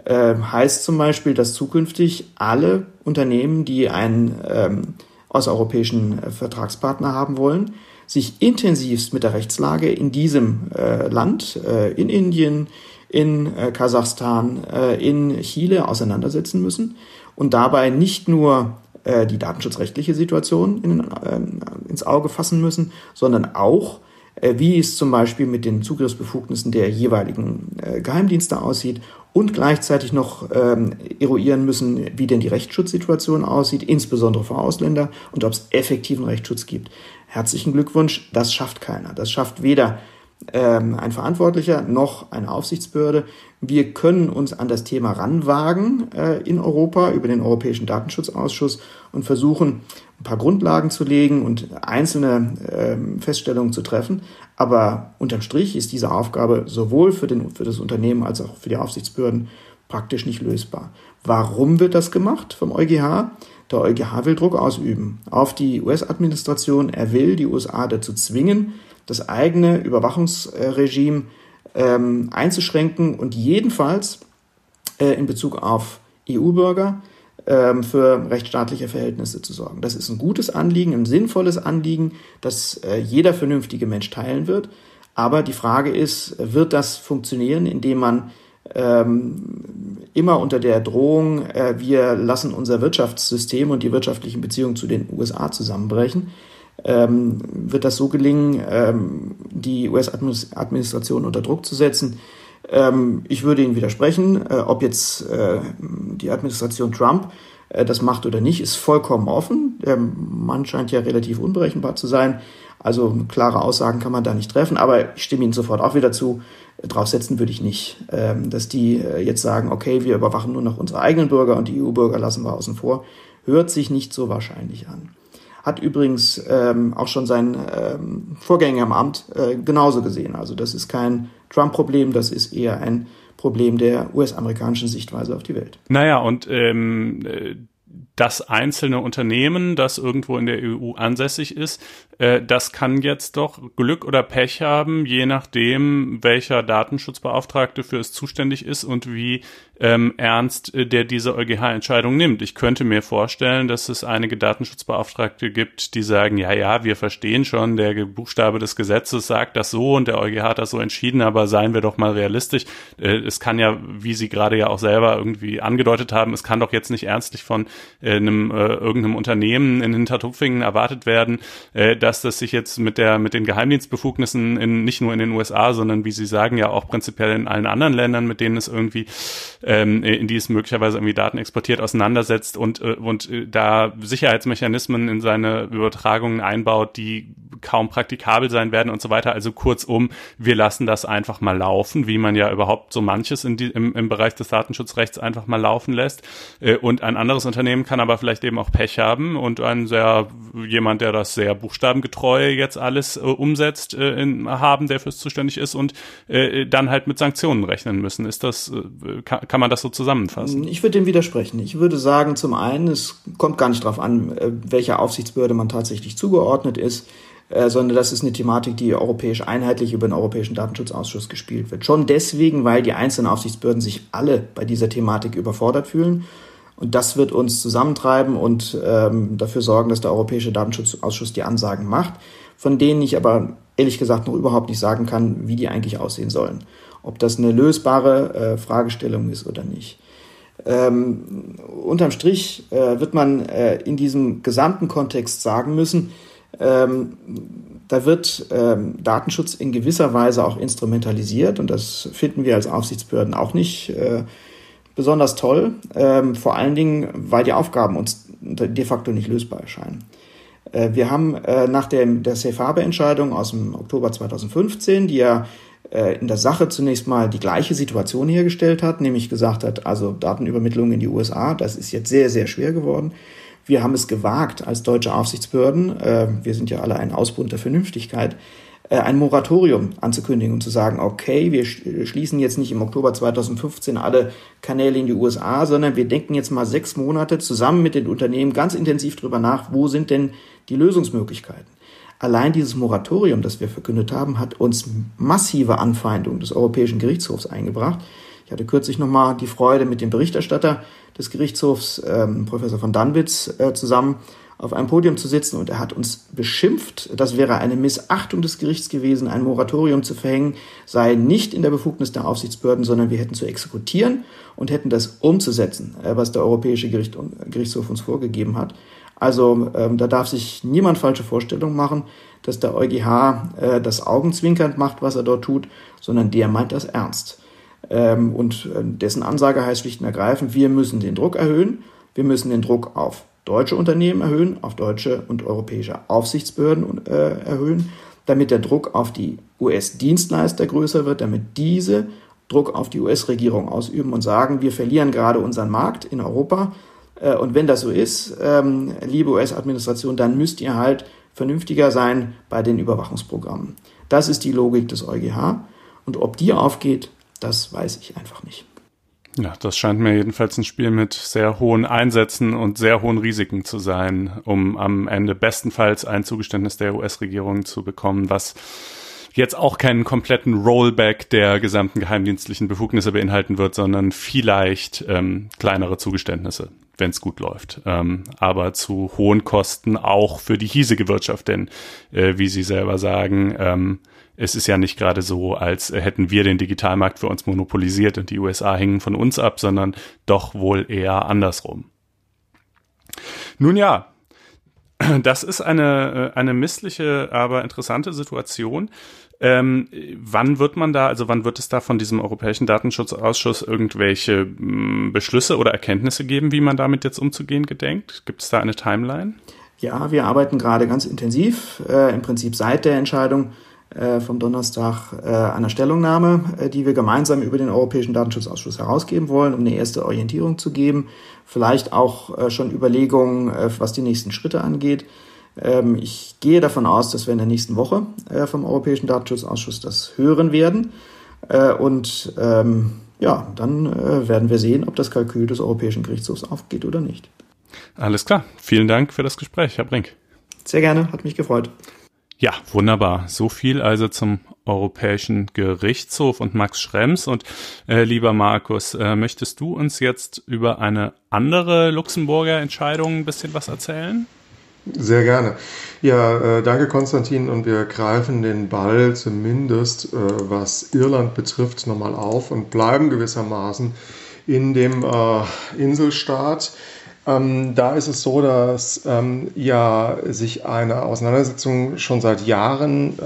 Äh, heißt zum Beispiel, dass zukünftig alle Unternehmen, die einen ähm, außereuropäischen äh, Vertragspartner haben wollen, sich intensivst mit der Rechtslage in diesem äh, Land, äh, in Indien, in äh, Kasachstan, äh, in Chile auseinandersetzen müssen und dabei nicht nur äh, die datenschutzrechtliche Situation in, äh, ins Auge fassen müssen, sondern auch wie es zum Beispiel mit den Zugriffsbefugnissen der jeweiligen Geheimdienste aussieht und gleichzeitig noch ähm, eruieren müssen, wie denn die Rechtsschutzsituation aussieht, insbesondere für Ausländer und ob es effektiven Rechtsschutz gibt. Herzlichen Glückwunsch, das schafft keiner. Das schafft weder ähm, ein Verantwortlicher noch eine Aufsichtsbehörde. Wir können uns an das Thema ranwagen äh, in Europa über den Europäischen Datenschutzausschuss und versuchen, ein paar Grundlagen zu legen und einzelne ähm, Feststellungen zu treffen. Aber unterm Strich ist diese Aufgabe sowohl für, den, für das Unternehmen als auch für die Aufsichtsbehörden praktisch nicht lösbar. Warum wird das gemacht vom EuGH? Der EuGH will Druck ausüben auf die US-Administration. Er will die USA dazu zwingen, das eigene Überwachungsregime ähm, einzuschränken und jedenfalls äh, in Bezug auf EU-Bürger ähm, für rechtsstaatliche Verhältnisse zu sorgen. Das ist ein gutes Anliegen, ein sinnvolles Anliegen, das äh, jeder vernünftige Mensch teilen wird. Aber die Frage ist, wird das funktionieren, indem man ähm, immer unter der Drohung, äh, wir lassen unser Wirtschaftssystem und die wirtschaftlichen Beziehungen zu den USA zusammenbrechen, ähm, wird das so gelingen, ähm, die US-Administration unter Druck zu setzen. Ähm, ich würde Ihnen widersprechen, äh, ob jetzt äh, die Administration Trump äh, das macht oder nicht, ist vollkommen offen. Der Mann scheint ja relativ unberechenbar zu sein. Also klare Aussagen kann man da nicht treffen, aber ich stimme Ihnen sofort auch wieder zu. Draufsetzen würde ich nicht, ähm, dass die äh, jetzt sagen, okay, wir überwachen nur noch unsere eigenen Bürger und die EU-Bürger lassen wir außen vor. Hört sich nicht so wahrscheinlich an. Hat übrigens ähm, auch schon sein ähm, Vorgänger im Amt äh, genauso gesehen. Also das ist kein Trump-Problem, das ist eher ein Problem der US-amerikanischen Sichtweise auf die Welt. Naja, und ähm, äh, das einzelne Unternehmen, das irgendwo in der EU ansässig ist, äh, das kann jetzt doch Glück oder Pech haben, je nachdem, welcher Datenschutzbeauftragte für es zuständig ist und wie ähm, ernst äh, der diese EuGH-Entscheidung nimmt. Ich könnte mir vorstellen, dass es einige Datenschutzbeauftragte gibt, die sagen, ja, ja, wir verstehen schon, der Buchstabe des Gesetzes sagt das so und der EuGH hat das so entschieden, aber seien wir doch mal realistisch. Äh, es kann ja, wie Sie gerade ja auch selber irgendwie angedeutet haben, es kann doch jetzt nicht ernstlich von äh, einem äh, irgendeinem Unternehmen in Hintertupfingen erwartet werden, äh, dass das sich jetzt mit der mit den Geheimdienstbefugnissen in, nicht nur in den USA, sondern wie Sie sagen ja auch prinzipiell in allen anderen Ländern, mit denen es irgendwie ähm, in die es möglicherweise irgendwie Daten exportiert, auseinandersetzt und äh, und äh, da Sicherheitsmechanismen in seine Übertragungen einbaut, die kaum praktikabel sein werden und so weiter. Also kurzum, wir lassen das einfach mal laufen, wie man ja überhaupt so manches in die, im, im Bereich des Datenschutzrechts einfach mal laufen lässt. Äh, und ein anderes Unternehmen kann aber vielleicht eben auch Pech haben und ein sehr jemand, der das sehr buchstabengetreu jetzt alles äh, umsetzt, äh, in, haben, der fürs zuständig ist und äh, dann halt mit Sanktionen rechnen müssen. Ist das äh, kann, kann man das so zusammenfassen? Ich würde dem widersprechen. Ich würde sagen, zum einen, es kommt gar nicht darauf an, äh, welcher Aufsichtsbehörde man tatsächlich zugeordnet ist. Äh, sondern das ist eine Thematik, die europäisch einheitlich über den Europäischen Datenschutzausschuss gespielt wird. Schon deswegen, weil die einzelnen Aufsichtsbehörden sich alle bei dieser Thematik überfordert fühlen Und das wird uns zusammentreiben und ähm, dafür sorgen, dass der Europäische Datenschutzausschuss die Ansagen macht, von denen ich aber ehrlich gesagt noch überhaupt nicht sagen kann, wie die eigentlich aussehen sollen. Ob das eine lösbare äh, Fragestellung ist oder nicht. Ähm, unterm Strich äh, wird man äh, in diesem gesamten Kontext sagen müssen, ähm, da wird ähm, Datenschutz in gewisser Weise auch instrumentalisiert und das finden wir als Aufsichtsbehörden auch nicht äh, besonders toll, ähm, vor allen Dingen, weil die Aufgaben uns de facto nicht lösbar erscheinen. Äh, wir haben äh, nach dem, der Safe Harbor Entscheidung aus dem Oktober 2015, die ja in der Sache zunächst mal die gleiche Situation hergestellt hat, nämlich gesagt hat, also Datenübermittlung in die USA, das ist jetzt sehr, sehr schwer geworden. Wir haben es gewagt als deutsche Aufsichtsbehörden, äh, wir sind ja alle ein Ausbund der Vernünftigkeit, äh, ein Moratorium anzukündigen und zu sagen, okay, wir schließen jetzt nicht im Oktober 2015 alle Kanäle in die USA, sondern wir denken jetzt mal sechs Monate zusammen mit den Unternehmen ganz intensiv drüber nach, wo sind denn die Lösungsmöglichkeiten. Allein dieses Moratorium, das wir verkündet haben, hat uns massive Anfeindungen des Europäischen Gerichtshofs eingebracht. Ich hatte kürzlich nochmal die Freude, mit dem Berichterstatter des Gerichtshofs, ähm, Professor von Danwitz, äh, zusammen auf einem Podium zu sitzen und er hat uns beschimpft, das wäre eine Missachtung des Gerichts gewesen, ein Moratorium zu verhängen, sei nicht in der Befugnis der Aufsichtsbehörden, sondern wir hätten zu exekutieren und hätten das umzusetzen, äh, was der Europäische Gericht, Gerichtshof uns vorgegeben hat. Also ähm, da darf sich niemand falsche Vorstellungen machen, dass der EuGH äh, das augenzwinkernd macht, was er dort tut, sondern der meint das ernst. Ähm, und äh, dessen Ansage heißt schlicht und ergreifend, wir müssen den Druck erhöhen, wir müssen den Druck auf deutsche Unternehmen erhöhen, auf deutsche und europäische Aufsichtsbehörden äh, erhöhen, damit der Druck auf die US-Dienstleister größer wird, damit diese Druck auf die US-Regierung ausüben und sagen, wir verlieren gerade unseren Markt in Europa. Äh, und wenn das so ist, ähm, liebe US-Administration, dann müsst ihr halt vernünftiger sein bei den Überwachungsprogrammen. Das ist die Logik des EuGH. Und ob die aufgeht, das weiß ich einfach nicht. Ja, das scheint mir jedenfalls ein Spiel mit sehr hohen Einsätzen und sehr hohen Risiken zu sein, um am Ende bestenfalls ein Zugeständnis der US-Regierung zu bekommen, was jetzt auch keinen kompletten Rollback der gesamten geheimdienstlichen Befugnisse beinhalten wird, sondern vielleicht ähm, kleinere Zugeständnisse, wenn es gut läuft. Ähm, aber zu hohen Kosten auch für die hiesige Wirtschaft, denn äh, wie Sie selber sagen, ähm, es ist ja nicht gerade so, als hätten wir den Digitalmarkt für uns monopolisiert und die USA hängen von uns ab, sondern doch wohl eher andersrum. Nun ja, das ist eine, äh, eine missliche, aber interessante Situation. Ähm, wann wird man da, also wann wird es da von diesem Europäischen Datenschutzausschuss irgendwelche mh, hm, Beschlüsse oder Erkenntnisse geben, wie man damit jetzt umzugehen gedenkt? Gibt es da eine Timeline? Ja, wir arbeiten gerade ganz intensiv, äh, im Prinzip seit der Entscheidung äh, vom Donnerstag äh, einer Stellungnahme, äh, die wir gemeinsam über den Europäischen Datenschutzausschuss herausgeben wollen, um eine erste Orientierung zu geben. Vielleicht auch schon Überlegungen, was die nächsten Schritte angeht. Ähm, ich gehe davon aus, dass wir in der nächsten Woche vom Europäischen Datenschutzausschuss das hören werden. Und ähm, ja, dann werden wir sehen, ob das Kalkül des Europäischen Gerichtshofs aufgeht oder nicht. Alles klar. Vielen Dank für das Gespräch, Herr Brink. Sehr gerne, hat mich gefreut. Ja, wunderbar. So viel also zum Europäischen Gerichtshof und Max Schrems. Und äh, lieber Markus, äh, möchtest du uns jetzt über eine andere Luxemburger Entscheidung ein bisschen was erzählen? Sehr gerne. Ja, äh, danke Konstantin. Und wir greifen den Ball zumindest, äh, was Irland betrifft, nochmal auf und bleiben gewissermaßen in dem äh, Inselstaat. Ähm, da ist es so, dass ähm, ja sich eine Auseinandersetzung schon seit Jahren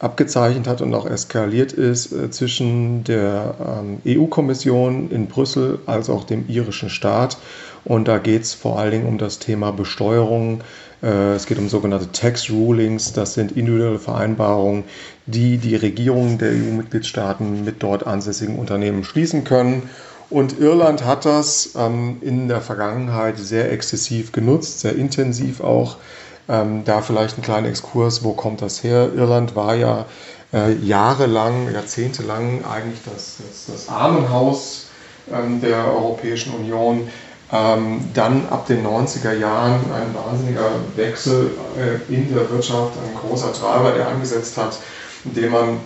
abgezeichnet hat und auch eskaliert ist zwischen der ähm, EU-Kommission in Brüssel als auch dem irischen Staat. Und da geht es vor allen Dingen um das Thema Besteuerung. Äh, es geht um sogenannte Tax Rulings. Das sind individuelle Vereinbarungen, die die Regierungen der EU-Mitgliedstaaten mit dort ansässigen Unternehmen schließen können. Und Irland hat das ähm, in der Vergangenheit sehr exzessiv genutzt, sehr intensiv auch. Ähm, da vielleicht ein kleiner Exkurs, wo kommt das her? Irland war ja äh, jahrelang, jahrzehntelang eigentlich das, das, das Armenhaus ähm, der Europäischen Union. Ähm, dann ab den 90er Jahren ein wahnsinniger Wechsel äh, in der Wirtschaft, ein großer Treiber, der angesetzt hat, indem man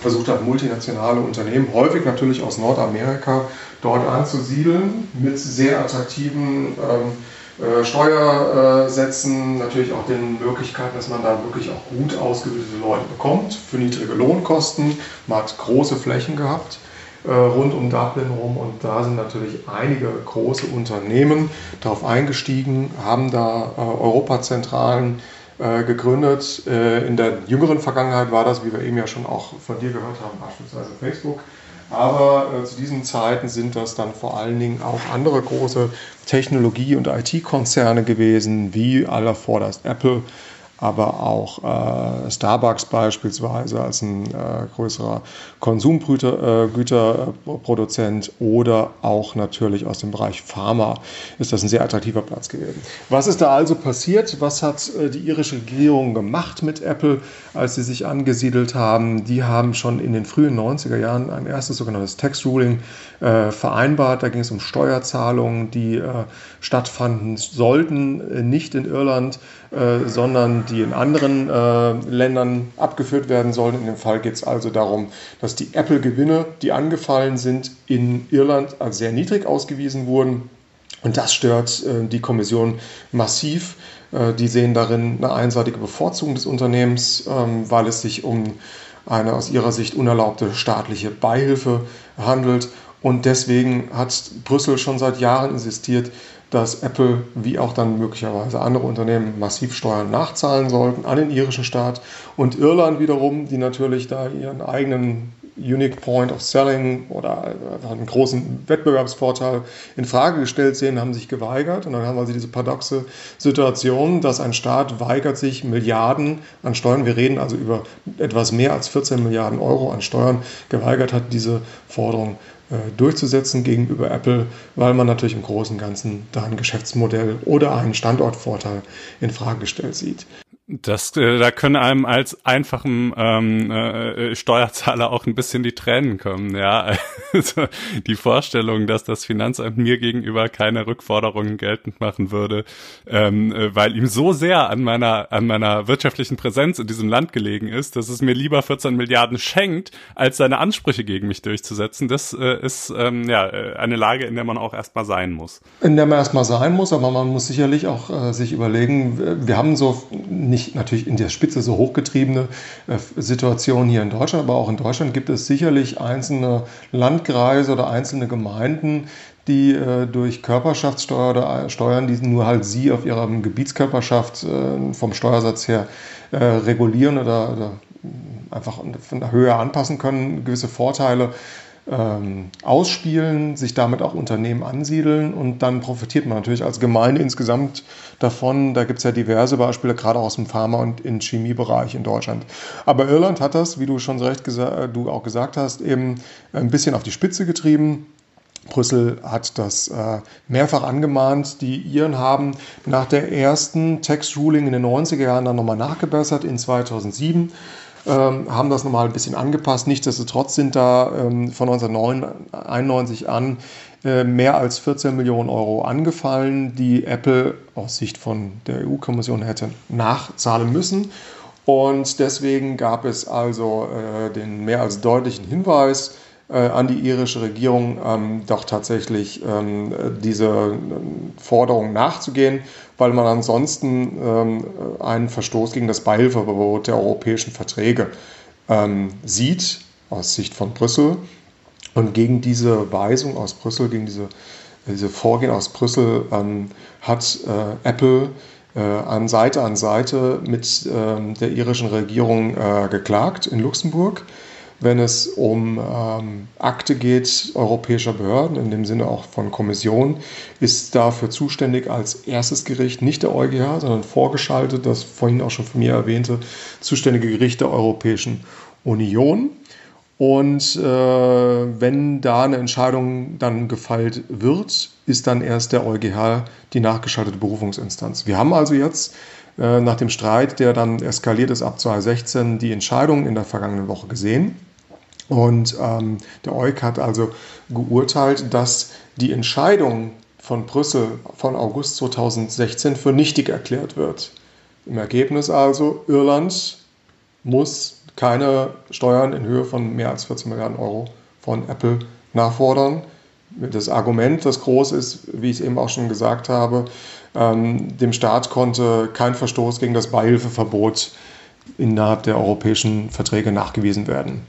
versucht hat, multinationale Unternehmen, häufig natürlich aus Nordamerika, dort anzusiedeln mit sehr attraktiven ähm, äh, Steuersätzen, natürlich auch den Möglichkeiten, dass man da wirklich auch gut ausgebildete Leute bekommt für niedrige Lohnkosten. Man hat große Flächen gehabt rund um Dublin rum und da sind natürlich einige große Unternehmen darauf eingestiegen, haben da äh, Europazentralen äh, gegründet. Äh, in der jüngeren Vergangenheit war das, wie wir eben ja schon auch von dir gehört haben, beispielsweise Facebook. Aber äh, zu diesen Zeiten sind das dann vor allen Dingen auch andere große Technologie- und IT-Konzerne gewesen, wie aller vorderst Apple, aber auch äh, Starbucks beispielsweise als ein äh, größerer Konsumgüterproduzent äh, oder auch natürlich aus dem Bereich Pharma ist das ein sehr attraktiver Platz gewesen. Was ist da also passiert? Was hat äh, die irische Regierung gemacht mit Apple, als sie sich angesiedelt haben? Die haben schon in den frühen 90er Jahren ein erstes sogenanntes Tax Ruling äh, vereinbart. Da ging es um Steuerzahlungen, die äh, stattfanden sollten, nicht in Irland äh, sondern die in anderen äh, Ländern abgeführt werden sollen. In dem Fall geht es also darum, dass die Apple-Gewinne, die angefallen sind, in Irland als sehr niedrig ausgewiesen wurden. Und das stört äh, die Kommission massiv. Äh, die sehen darin eine einseitige Bevorzugung des Unternehmens, ähm, weil es sich um eine aus ihrer Sicht unerlaubte staatliche Beihilfe handelt. Und deswegen hat Brüssel schon seit Jahren insistiert, dass Apple wie auch dann möglicherweise andere Unternehmen massiv Steuern nachzahlen sollten an den irischen Staat. Und Irland wiederum, die natürlich da ihren eigenen Unique Point of Selling oder einen großen Wettbewerbsvorteil in Frage gestellt sehen, haben sich geweigert. Und dann haben wir also diese paradoxe Situation, dass ein Staat weigert sich, Milliarden an Steuern, wir reden also über etwas mehr als 14 Milliarden Euro an Steuern, geweigert hat, diese Forderung durchzusetzen gegenüber Apple, weil man natürlich im Großen und Ganzen da ein Geschäftsmodell oder einen Standortvorteil in Frage gestellt sieht. Das, äh, da können einem als einfachem ähm, äh, Steuerzahler auch ein bisschen die Tränen kommen, ja. Also die Vorstellung, dass das Finanzamt mir gegenüber keine Rückforderungen geltend machen würde, ähm, äh, weil ihm so sehr an meiner an meiner wirtschaftlichen Präsenz in diesem Land gelegen ist, dass es mir lieber 14 Milliarden schenkt, als seine Ansprüche gegen mich durchzusetzen. Das äh, ist ähm, ja äh, eine Lage, in der man auch erstmal sein muss. In der man erstmal sein muss, aber man muss sicherlich auch äh, sich überlegen, wir haben so nicht natürlich in der Spitze so hochgetriebene äh, Situation hier in Deutschland, aber auch in Deutschland gibt es sicherlich einzelne Landkreise oder einzelne Gemeinden, die äh, durch Körperschaftssteuer oder Steuern, die nur halt sie auf ihrer Gebietskörperschaft äh, vom Steuersatz her äh, regulieren oder, oder einfach von der Höhe anpassen können, gewisse Vorteile ähm, ausspielen, sich damit auch Unternehmen ansiedeln und dann profitiert man natürlich als Gemeinde insgesamt davon. Da gibt es ja diverse Beispiele, gerade aus dem Pharma- und im Chemiebereich in Deutschland. Aber Irland hat das, wie du schon so recht du auch gesagt hast, eben ein bisschen auf die Spitze getrieben. Brüssel hat das äh, mehrfach angemahnt. Die Iren haben nach der ersten Tax Ruling in den 90er Jahren dann nochmal nachgebessert in 2007 ähm, haben das nochmal ein bisschen angepasst. Nichtsdestotrotz sind da ähm, von 1991 an äh, mehr als 14 Millionen Euro angefallen, die Apple aus Sicht von der EU-Kommission hätte nachzahlen müssen. Und deswegen gab es also äh, den mehr als deutlichen Hinweis, an die irische Regierung, ähm, doch tatsächlich ähm, diese äh, Forderung nachzugehen weil man ansonsten ähm, einen Verstoß gegen das Beihilfeverbot der europäischen Verträge ähm, sieht, aus Sicht von Brüssel. Und gegen diese Weisung aus Brüssel, gegen diese, diese Vorgehen aus Brüssel ähm, hat äh, Apple äh, an Seite an Seite mit ähm, der irischen Regierung äh, geklagt in Luxemburg wenn es um ähm, Akte geht europäischer Behörden, in dem Sinne auch von Kommission, ist dafür zuständig als erstes Gericht nicht der EuGH, sondern vorgeschaltet, das vorhin auch schon von mir erwähnte, zuständige Gericht der Europäischen Union. Und äh, wenn da eine Entscheidung dann gefeilt wird, ist dann erst der EuGH die nachgeschaltete Berufungsinstanz. Wir haben also jetzt nach dem Streit, der dann eskaliert ist ab 2016, die Entscheidung in der vergangenen Woche gesehen. Und ähm, der EuG hat also geurteilt, dass die Entscheidung von Brüssel von August 2016 für nichtig erklärt wird. Im Ergebnis also, Irland muss keine Steuern in Höhe von mehr als 14 Milliarden Euro von Apple nachfordern. Das Argument, das groß ist, wie ich es eben auch schon gesagt habe, ähm, dem Staat konnte kein Verstoß gegen das Beihilfeverbot innerhalb der europäischen Verträge nachgewiesen werden.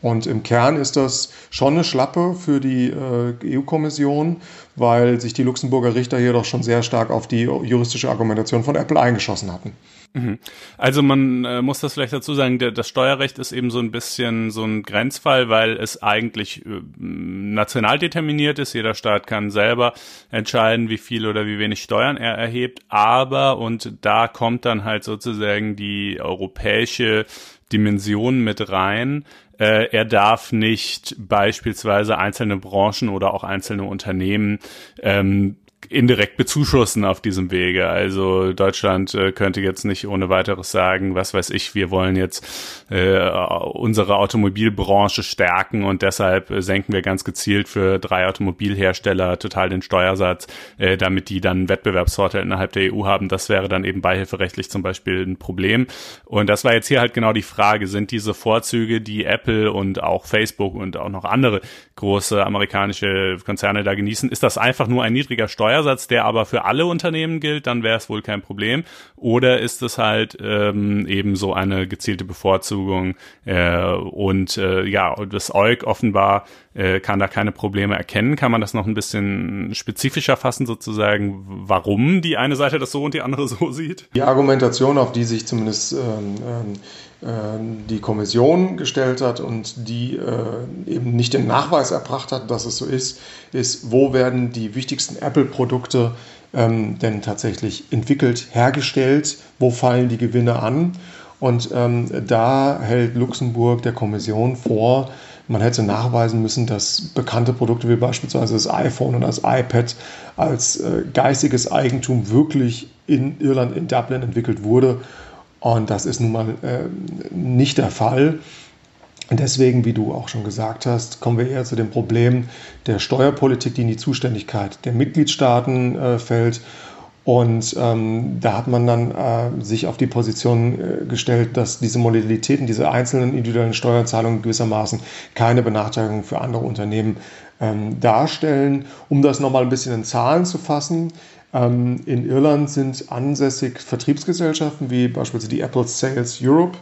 Und im Kern ist das schon eine Schlappe für die äh, EU-Kommission, weil sich die Luxemburger Richter hier doch schon sehr stark auf die juristische Argumentation von Apple eingeschossen hatten. Mhm. Also man äh, muss das vielleicht dazu sagen, der, das Steuerrecht ist eben so ein bisschen so ein Grenzfall, weil es eigentlich äh, national determiniert ist. Jeder Staat kann selber entscheiden, wie viel oder wie wenig Steuern er erhebt. Aber, und da kommt dann halt sozusagen die europäische Dimension mit rein. Äh, er darf nicht beispielsweise einzelne Branchen oder auch einzelne Unternehmen ähm, indirekt bezuschussen auf diesem Wege. Also Deutschland äh, könnte jetzt nicht ohne weiteres sagen, was weiß ich, wir wollen jetzt äh, unsere Automobilbranche stärken und deshalb äh, senken wir ganz gezielt für drei Automobilhersteller total den Steuersatz, äh, damit die dann Wettbewerbsvorteil innerhalb der EU haben. Das wäre dann eben beihilferechtlich zum Beispiel ein Problem. Und das war jetzt hier halt genau die Frage, sind diese Vorzüge, die Apple und auch Facebook und auch noch andere große amerikanische Konzerne da genießen, ist das einfach nur ein niedriger Steuer Steuersatz, der aber für alle Unternehmen gilt, dann wäre es wohl kein Problem. Oder ist es halt ähm, eben so eine gezielte Bevorzugung äh, und äh, ja, das EUG offenbar äh, kann da keine Probleme erkennen. Kann man das noch ein bisschen spezifischer fassen, sozusagen, warum die eine Seite das so und die andere so sieht? Die Argumentation, auf die sich zumindest ähm, ähm äh, die Kommission gestellt hat und die äh, eben nicht den Nachweis erbracht hat, dass es so ist, ist, wo werden die wichtigsten Apple-Produkte ähm, denn tatsächlich entwickelt, hergestellt, wo fallen die Gewinne an. Und ähm, da hält Luxemburg der Kommission vor, man hätte nachweisen müssen, dass bekannte Produkte wie beispielsweise das iPhone und das iPad als äh, geistiges Eigentum wirklich in Irland, in Dublin entwickelt wurde und das ist nun mal äh, nicht der Fall. Und deswegen, wie du auch schon gesagt hast, kommen wir eher zu dem Problem der Steuerpolitik, die in die Zuständigkeit der Mitgliedstaaten äh, fällt. Und ähm, da hat man dann äh, sich auf die Position äh, gestellt, dass diese Modalitäten, diese einzelnen individuellen Steuerzahlungen gewissermaßen keine Benachteiligung für andere Unternehmen ähm, darstellen. Um das nochmal ein bisschen in Zahlen zu fassen, ähm, in Irland sind ansässig Vertriebsgesellschaften wie beispielsweise die Apple Sales Europe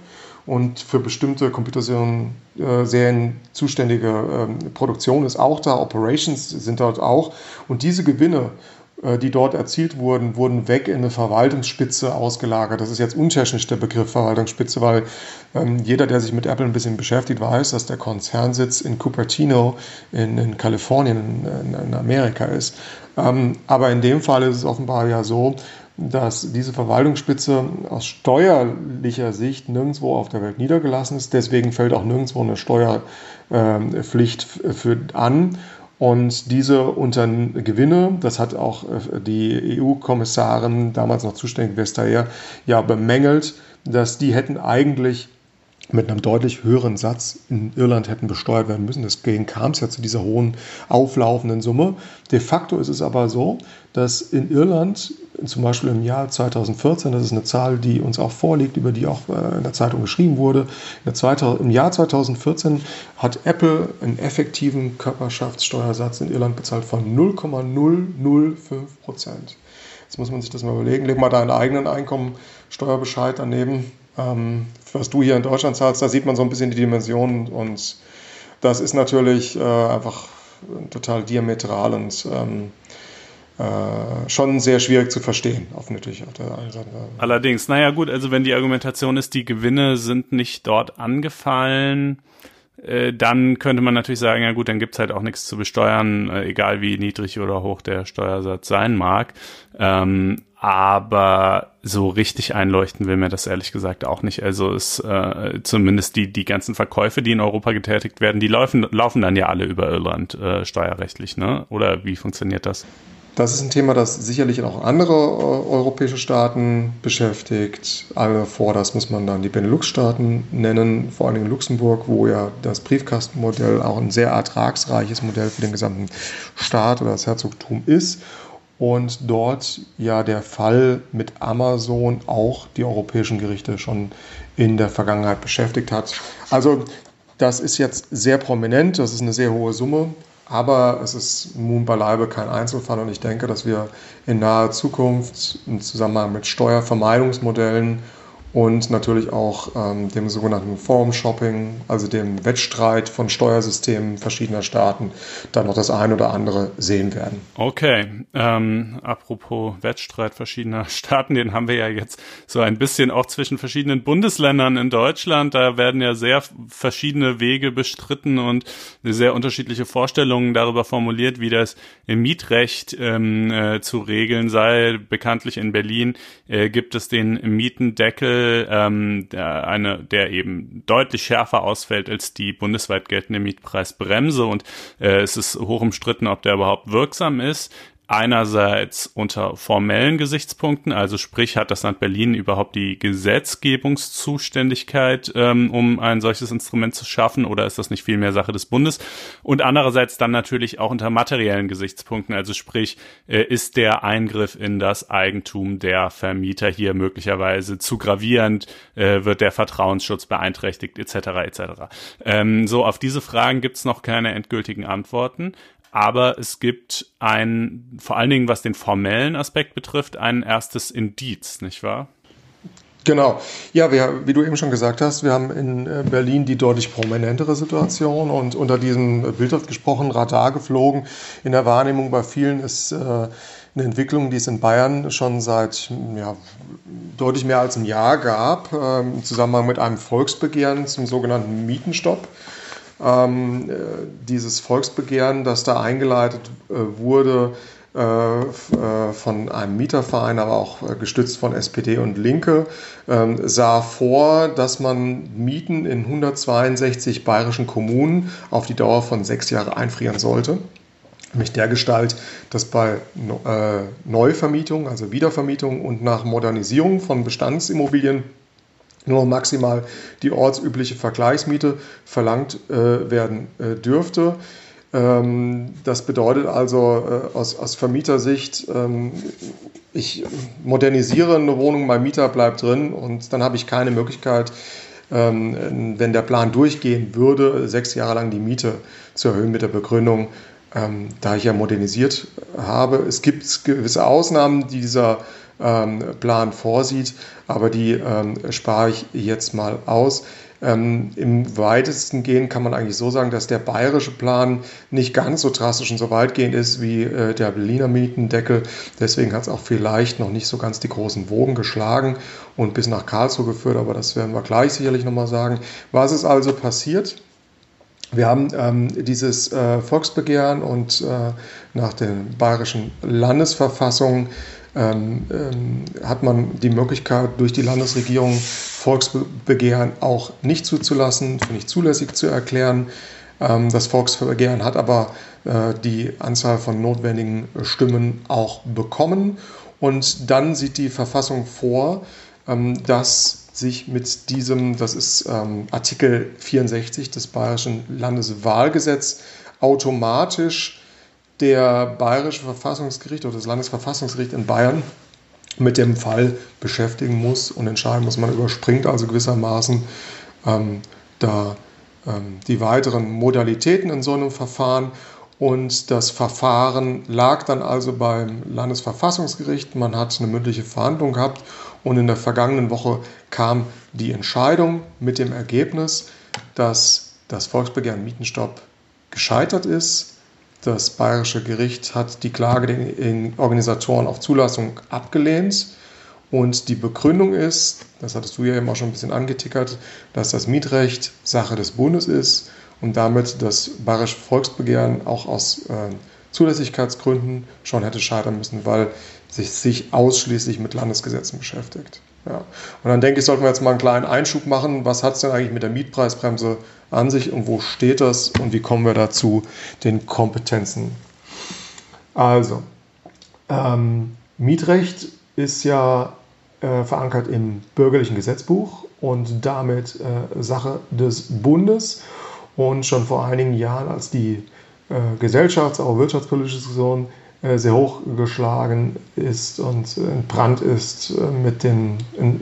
und für bestimmte Computerserien äh, zuständige ähm, Produktion ist auch da, Operations sind dort auch. Und diese Gewinne die dort erzielt wurden, wurden weg in eine Verwaltungsspitze ausgelagert. Das ist jetzt untechnisch der Begriff Verwaltungsspitze, weil ähm, jeder, der sich mit Apple ein bisschen beschäftigt, weiß, dass der Konzernsitz in Cupertino in, in Kalifornien in, in, Amerika ist. Ähm, aber in dem Fall ist es offenbar ja so, dass diese Verwaltungsspitze aus steuerlicher Sicht nirgendwo auf der Welt niedergelassen ist. Deswegen fällt auch nirgendwo eine Steuerpflicht ähm, an. Und diese unter Gewinne, das hat auch äh, die EU-Kommissarin, damals noch zuständig Vestager, ja bemängelt, dass die hätten eigentlich mit einem deutlich höheren Satz in Irland hätten besteuert werden müssen. Deswegen kam es ja zu dieser hohen auflaufenden Summe. De facto ist es aber so, dass in Irland zum Beispiel im Jahr 2014, das ist eine Zahl, die uns auch vorliegt, über die auch äh, in der Zeitung geschrieben wurde, Im Jahr 2014 hat Apple einen effektiven Körperschaftssteuersatz in Irland bezahlt von 0,005 Prozent. Jetzt muss man sich das mal überlegen. Leg mal deinen eigenen Einkommensteuerbescheid daneben ähm, was du hier in Deutschland zahlst, da sieht man so ein bisschen die Dimensionen und das ist natürlich äh, einfach total diametral und ähm, äh, schon sehr schwierig zu verstehen, auf natürlich auf der einen Seite. Allerdings, naja gut, also wenn die Argumentation ist, die Gewinne sind nicht dort angefallen, äh, dann könnte man natürlich sagen, ja gut, dann gibt's halt auch nichts zu besteuern, äh, egal wie niedrig oder hoch der Steuersatz sein mag. Ähm, aber so richtig einleuchten will mir das ehrlich gesagt auch nicht. Also es äh, zumindest die die ganzen Verkäufe, die in Europa getätigt werden, die laufen laufen dann ja alle über Irland äh, steuerrechtlich, ne? Oder wie funktioniert das? Das ist ein Thema, das sicherlich auch andere äh, europäische Staaten beschäftigt. Alle vor, das muss man dann die Benelux-Staaten nennen, vor allem Luxemburg, wo ja das Briefkastenmodell auch ein sehr ertragsreiches Modell für den gesamten Staat oder das Herzogtum ist. und dort ja der Fall mit Amazon auch die europäischen Gerichte schon in der Vergangenheit beschäftigt hat. Also das ist jetzt sehr prominent, das ist eine sehr hohe Summe, aber es ist nun beileibe kein Einzelfall und ich denke, dass wir in naher Zukunft im Zusammenhang mit Steuervermeidungsmodellen und natürlich auch ähm, dem sogenannten Forum Shopping, also dem Wettstreit von Steuersystemen verschiedener Staaten, da noch das ein oder andere sehen werden. Okay, ähm, apropos Wettstreit verschiedener Staaten, den haben wir ja jetzt so ein bisschen auch zwischen verschiedenen Bundesländern in Deutschland. Da werden ja sehr verschiedene Wege bestritten und sehr unterschiedliche Vorstellungen darüber formuliert, wie das im Mietrecht ähm, äh, zu regeln sei. Bekanntlich in Berlin äh, gibt es den Mietendeckel ähm, der, eine, der eben deutlich schärfer ausfällt als die bundesweit geltende Mietpreisbremse. Und äh, es ist hoch umstritten, ob der überhaupt wirksam ist einerseits unter formellen Gesichtspunkten, also sprich hat das Land Berlin überhaupt die Gesetzgebungszuständigkeit, ähm, um ein solches Instrument zu schaffen, oder ist das nicht vielmehr Sache des Bundes? Und andererseits dann natürlich auch unter materiellen Gesichtspunkten, also sprich, äh, ist der Eingriff in das Eigentum der Vermieter hier möglicherweise zu gravierend, äh, wird der Vertrauensschutz beeinträchtigt, etc. etc. Ähm, so, auf diese Fragen gibt's noch keine endgültigen Antworten aber es gibt ein, vor allen Dingen was den formellen Aspekt betrifft, ein erstes Indiz, nicht wahr? Genau. Ja, wir, wie du eben schon gesagt hast, wir haben in äh, Berlin die deutlich prominentere Situation und unter diesem bildhaft gesprochen Radar geflogen. In der Wahrnehmung bei vielen ist äh, eine Entwicklung, die es in Bayern schon seit ja, deutlich mehr als einem Jahr gab, äh, im Zusammenhang mit einem Volksbegehren zum sogenannten Mietenstopp ähm, äh, dieses Volksbegehren, das da eingeleitet äh, wurde äh, äh, von einem Mieterverein, aber auch äh, gestützt von SPD und Linke, ähm, sah vor, dass man Mieten in 162 bayerischen Kommunen auf die Dauer von sechs Jahren einfrieren sollte. Nämlich der Gestalt, dass bei Neuvermietung, also Wiedervermietung und nach Modernisierung von Bestandsimmobilien nur maximal die ortsübliche Vergleichsmiete verlangt äh, werden äh, dürfte. Ähm, das bedeutet also äh, aus, aus, Vermietersicht, ähm, ich modernisiere eine Wohnung, mein Mieter bleibt drin und dann habe ich keine Möglichkeit, ähm, wenn der Plan durchgehen würde, sechs Jahre lang die Miete zu erhöhen mit der Begründung, ähm, da ich ja modernisiert habe. Es gibt gewisse Ausnahmen, die dieser Plan vorsieht, aber die ähm, spare ich jetzt mal aus. Ähm, Im weitesten gehen kann man eigentlich so sagen, dass der bayerische Plan nicht ganz so drastisch und so weitgehend ist wie äh, der Berliner Mietendeckel. Deswegen hat es auch vielleicht noch nicht so ganz die großen Wogen geschlagen und bis nach Karlsruhe geführt, aber das werden wir gleich sicherlich nochmal sagen. Was ist also passiert? Wir haben ähm, dieses äh, Volksbegehren und äh, nach der bayerischen Landesverfassung ähm, ähm, hat man die Möglichkeit, durch die Landesregierung Volksbegehren auch nicht zuzulassen, für nicht zulässig zu erklären. Ähm, das Volksbegehren hat aber äh, die Anzahl von notwendigen Stimmen auch bekommen. Und dann sieht die Verfassung vor, ähm, dass sich mit diesem, das ist ähm, Artikel 64 des Bayerischen Landeswahlgesetzes, automatisch der Bayerische Verfassungsgericht oder das Landesverfassungsgericht in Bayern mit dem Fall beschäftigen muss und entscheiden muss. Man überspringt also gewissermaßen ähm, da ähm, die weiteren Modalitäten in so einem Verfahren. Und das Verfahren lag dann also beim Landesverfassungsgericht. Man hat eine mündliche Verhandlung gehabt und in der vergangenen Woche kam die Entscheidung mit dem Ergebnis, dass das Volksbegehren Mietenstopp gescheitert ist das bayerische Gericht hat die Klage den Organisatoren auf Zulassung abgelehnt. Und die Begründung ist, das hattest du ja eben auch schon ein bisschen angetickert, dass das Mietrecht Sache des Bundes ist und damit das bayerische Volksbegehren auch aus äh, Zulässigkeitsgründen schon hätte scheitern müssen, weil sich, sich ausschließlich mit Landesgesetzen beschäftigt. Ja. Und dann denke ich, sollten wir jetzt mal einen kleinen Einschub machen. Was hat es denn eigentlich mit der Mietpreisbremse an sich und wo steht das und wie kommen wir dazu, den Kompetenzen? Also, ähm, Mietrecht ist ja äh, verankert im bürgerlichen Gesetzbuch und damit äh, Sache des Bundes. Und schon vor einigen Jahren, als die äh, gesellschafts-, auch wirtschaftspolitische Diskussion äh, sehr hoch geschlagen ist und entbrannt ist äh, mit den ähm,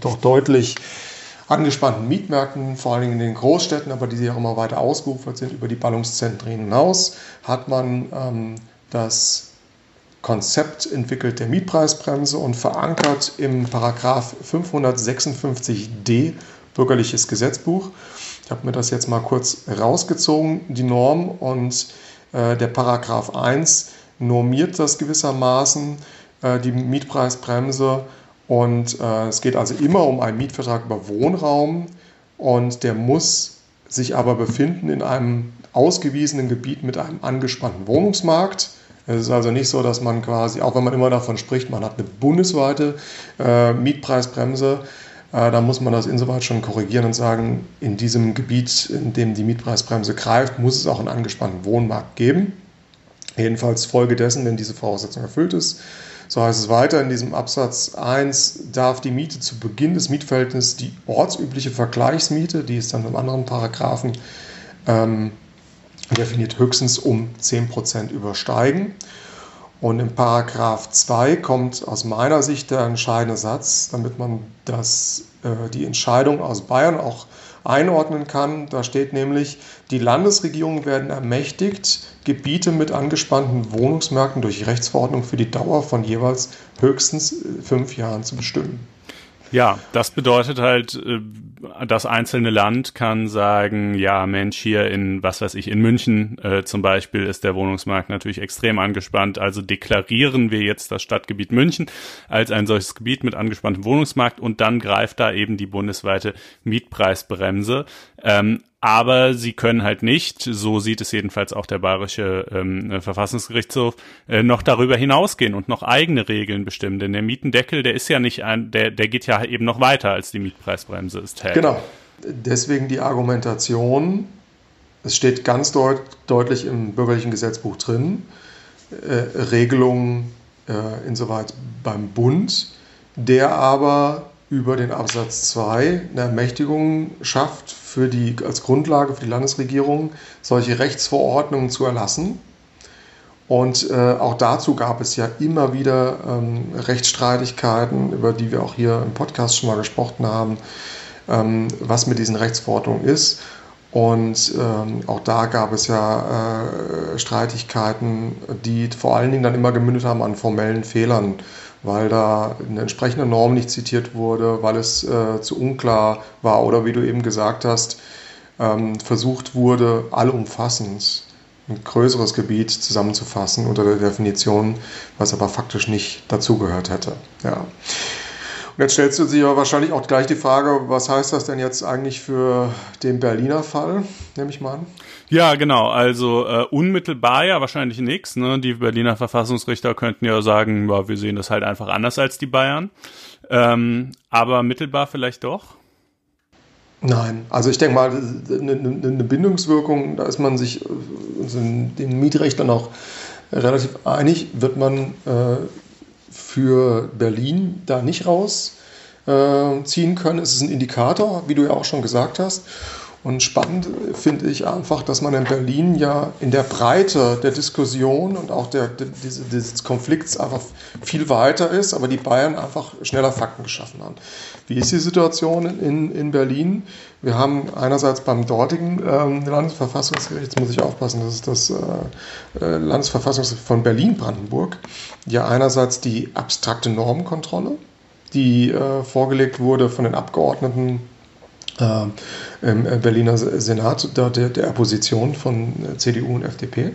doch deutlich angespannten Mietmärkten, vor allen Dingen in den Großstädten, aber die sich auch immer weiter ausgeufert sind über die Ballungszentren hinaus, hat man ähm, das Konzept entwickelt der Mietpreisbremse und verankert im Paragraph 556d Bürgerliches Gesetzbuch. Ich habe mir das jetzt mal kurz rausgezogen, die Norm, und äh, der Paragraph 1 normiert das gewissermaßen, äh, die Mietpreisbremse. Und äh, es geht also immer um einen Mietvertrag über Wohnraum und der muss sich aber befinden in einem ausgewiesenen Gebiet mit einem angespannten Wohnungsmarkt. Es ist also nicht so, dass man quasi, auch wenn man immer davon spricht, man hat eine bundesweite äh, Mietpreisbremse, äh, da muss man das insoweit schon korrigieren und sagen, in diesem Gebiet, in dem die Mietpreisbremse greift, muss es auch einen angespannten Wohnmarkt geben. Jedenfalls Folge dessen, wenn diese Voraussetzung erfüllt ist. So heißt es weiter in diesem Absatz 1, darf die Miete zu Beginn des Mietverhältnisses die ortsübliche Vergleichsmiete, die ist dann im anderen Paragraphen ähm, definiert, höchstens um 10% übersteigen. Und im Paragraph 2 kommt aus meiner Sicht der entscheidende Satz, damit man das, äh, die Entscheidung aus Bayern auch einordnen kann. Da steht nämlich, die Landesregierungen werden ermächtigt, Gebiete mit angespannten Wohnungsmärkten durch Rechtsverordnung für die Dauer von jeweils höchstens äh, fünf Jahren zu bestimmen. Ja, das bedeutet halt, äh, das einzelne Land kann sagen, ja, Mensch, hier in, was weiß ich, in München äh, zum Beispiel ist der Wohnungsmarkt natürlich extrem angespannt. Also deklarieren wir jetzt das Stadtgebiet München als ein solches Gebiet mit angespanntem Wohnungsmarkt und dann greift da eben die bundesweite Mietpreisbremse. Ähm, aber sie können halt nicht, so sieht es jedenfalls auch der bayerische ähm, Verfassungsgerichtshof, äh, noch darüber hinausgehen und noch eigene Regeln bestimmen. Denn der Mietendeckel, der ist ja nicht ein, der, der geht ja eben noch weiter als die Mietpreisbremse ist. Hält. Genau. Deswegen die Argumentation, es steht ganz deut deutlich im bürgerlichen Gesetzbuch drin, äh, Regelungen äh, insoweit beim Bund, der aber über den Absatz 2 eine Ermächtigung schafft, für die, als Grundlage für die Landesregierung solche Rechtsverordnungen zu erlassen. Und äh, auch dazu gab es ja immer wieder ähm, Rechtsstreitigkeiten, über die wir auch hier im Podcast schon mal gesprochen haben, ähm, was mit diesen Rechtsverordnungen ist. Und ähm, auch da gab es ja äh, Streitigkeiten, die vor allen Dingen dann immer gemündet haben an formellen Fehlern weil da eine entsprechende Norm nicht zitiert wurde, weil es äh, zu unklar war oder wie du eben gesagt hast, ähm, versucht wurde, allumfassend ein größeres Gebiet zusammenzufassen unter der Definition, was aber faktisch nicht dazugehört hätte. Ja. Und jetzt stellst du sich aber wahrscheinlich auch gleich die Frage, was heißt das denn jetzt eigentlich für den Berliner Fall, nehme ich mal an? Ja, genau. Also äh, unmittelbar ja wahrscheinlich nichts. Ne? Die Berliner Verfassungsrichter könnten ja sagen, ja, wir sehen das halt einfach anders als die Bayern. Ähm, aber mittelbar vielleicht doch? Nein, also ich denke mal, eine, eine Bindungswirkung, da ist man sich also den Mietrechtlern auch relativ einig, wird man äh, für Berlin da nicht rausziehen können. Es ist ein Indikator, wie du ja auch schon gesagt hast. Und spannend finde ich einfach, dass man in Berlin ja in der Breite der Diskussion und auch der, der diese, dieses Konflikts einfach viel weiter ist, aber die Bayern einfach schneller Fakten geschaffen haben. Wie ist die Situation in, in Berlin? Wir haben einerseits beim dortigen ähm, Landesverfassungsgericht, jetzt muss ich aufpassen, das ist das äh, äh Landesverfassungsgericht von Berlin-Brandenburg, ja einerseits die abstrakte Normenkontrolle, die äh, vorgelegt wurde von den Abgeordneten äh, im Berliner Senat der, der, der Opposition von CDU und FDP.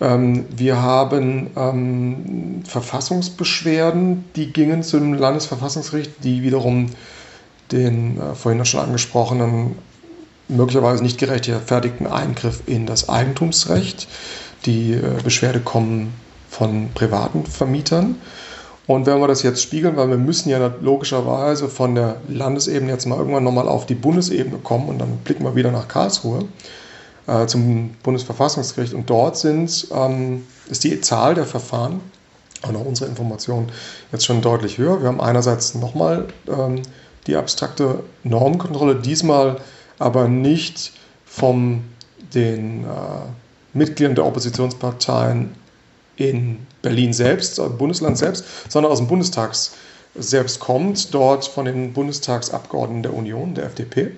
Ähm, wir haben ähm, Verfassungsbeschwerden, die gingen zum Landesverfassungsgericht, die wiederum den äh, vorhin schon angesprochenen, möglicherweise nicht gerechtfertigten Eingriff in das Eigentumsrecht. Die äh, Beschwerde kommen von privaten Vermietern. Und wenn wir das jetzt spiegeln, weil wir müssen ja logischerweise von der Landesebene jetzt mal irgendwann nochmal auf die Bundesebene kommen und dann blicken wir wieder nach Karlsruhe äh, zum Bundesverfassungsgericht und dort sind, ähm, ist die Zahl der Verfahren, auch nach unserer Information, jetzt schon deutlich höher. Wir haben einerseits nochmal ähm, die abstrakte Normkontrolle, diesmal aber nicht von den äh, Mitgliedern der Oppositionsparteien in Berlin selbst, Bundesland selbst, sondern aus dem Bundestags selbst kommt, dort von den Bundestagsabgeordneten der Union, der FDP.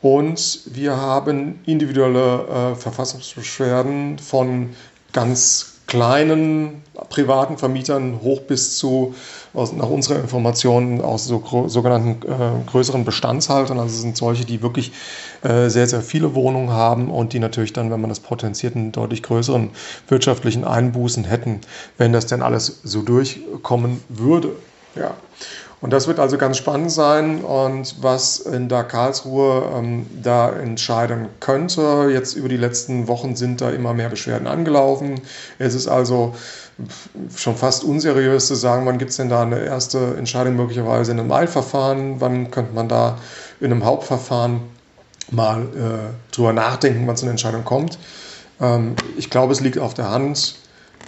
Und wir haben individuelle äh, Verfassungsbeschwerden von ganz kleinen privaten Vermietern hoch bis zu, aus, nach unserer Information, aus so sogenannten äh, größeren Bestandshaltern. Also sind solche, die wirklich äh, sehr, sehr viele Wohnungen haben und die natürlich dann, wenn man das potenziert, einen deutlich größeren wirtschaftlichen Einbußen hätten, wenn das denn alles so durchkommen würde. Ja. Und das wird also ganz spannend sein und was in der Karlsruhe ähm, da entscheiden könnte. Jetzt über die letzten Wochen sind da immer mehr Beschwerden angelaufen. Es ist also schon fast unseriös zu sagen, wann gibt es denn da eine erste Entscheidung möglicherweise in einem Eilverfahren, wann könnte man da in einem Hauptverfahren mal äh, drüber nachdenken, wann es eine Entscheidung kommt. Ähm, ich glaube, es liegt auf der Hand,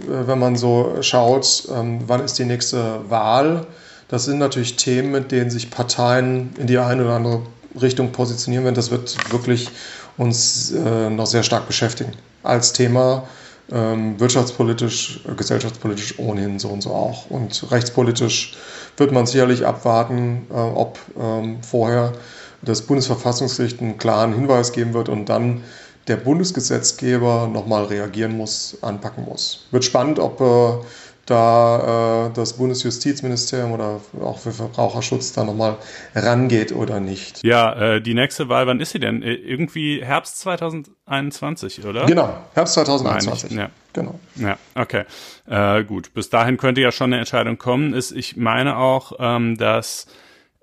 äh, wenn man so schaut, ähm, wann ist die nächste Wahl das sind natürlich Themen, mit denen sich Parteien in die eine oder andere Richtung positionieren werden. Das wird wirklich uns äh, noch sehr stark beschäftigen. Als Thema ähm, wirtschaftspolitisch, gesellschaftspolitisch ohnehin so und so auch. Und rechtspolitisch wird man sicherlich abwarten, äh, ob ähm, vorher das Bundesverfassungsgericht einen klaren Hinweis geben wird und dann der Bundesgesetzgeber nochmal reagieren muss, anpacken muss. Wird spannend, ob äh, da äh, das Bundesjustizministerium oder auch für Verbraucherschutz da nochmal rangeht oder nicht. Ja, äh, die nächste Wahl, wann ist sie denn? Äh, irgendwie Herbst 2021, oder? Genau, Herbst 2021. Nein, ja. Genau. Ja, okay. Äh, gut, bis dahin könnte ja schon eine Entscheidung kommen. Ist, ich meine auch, ähm, dass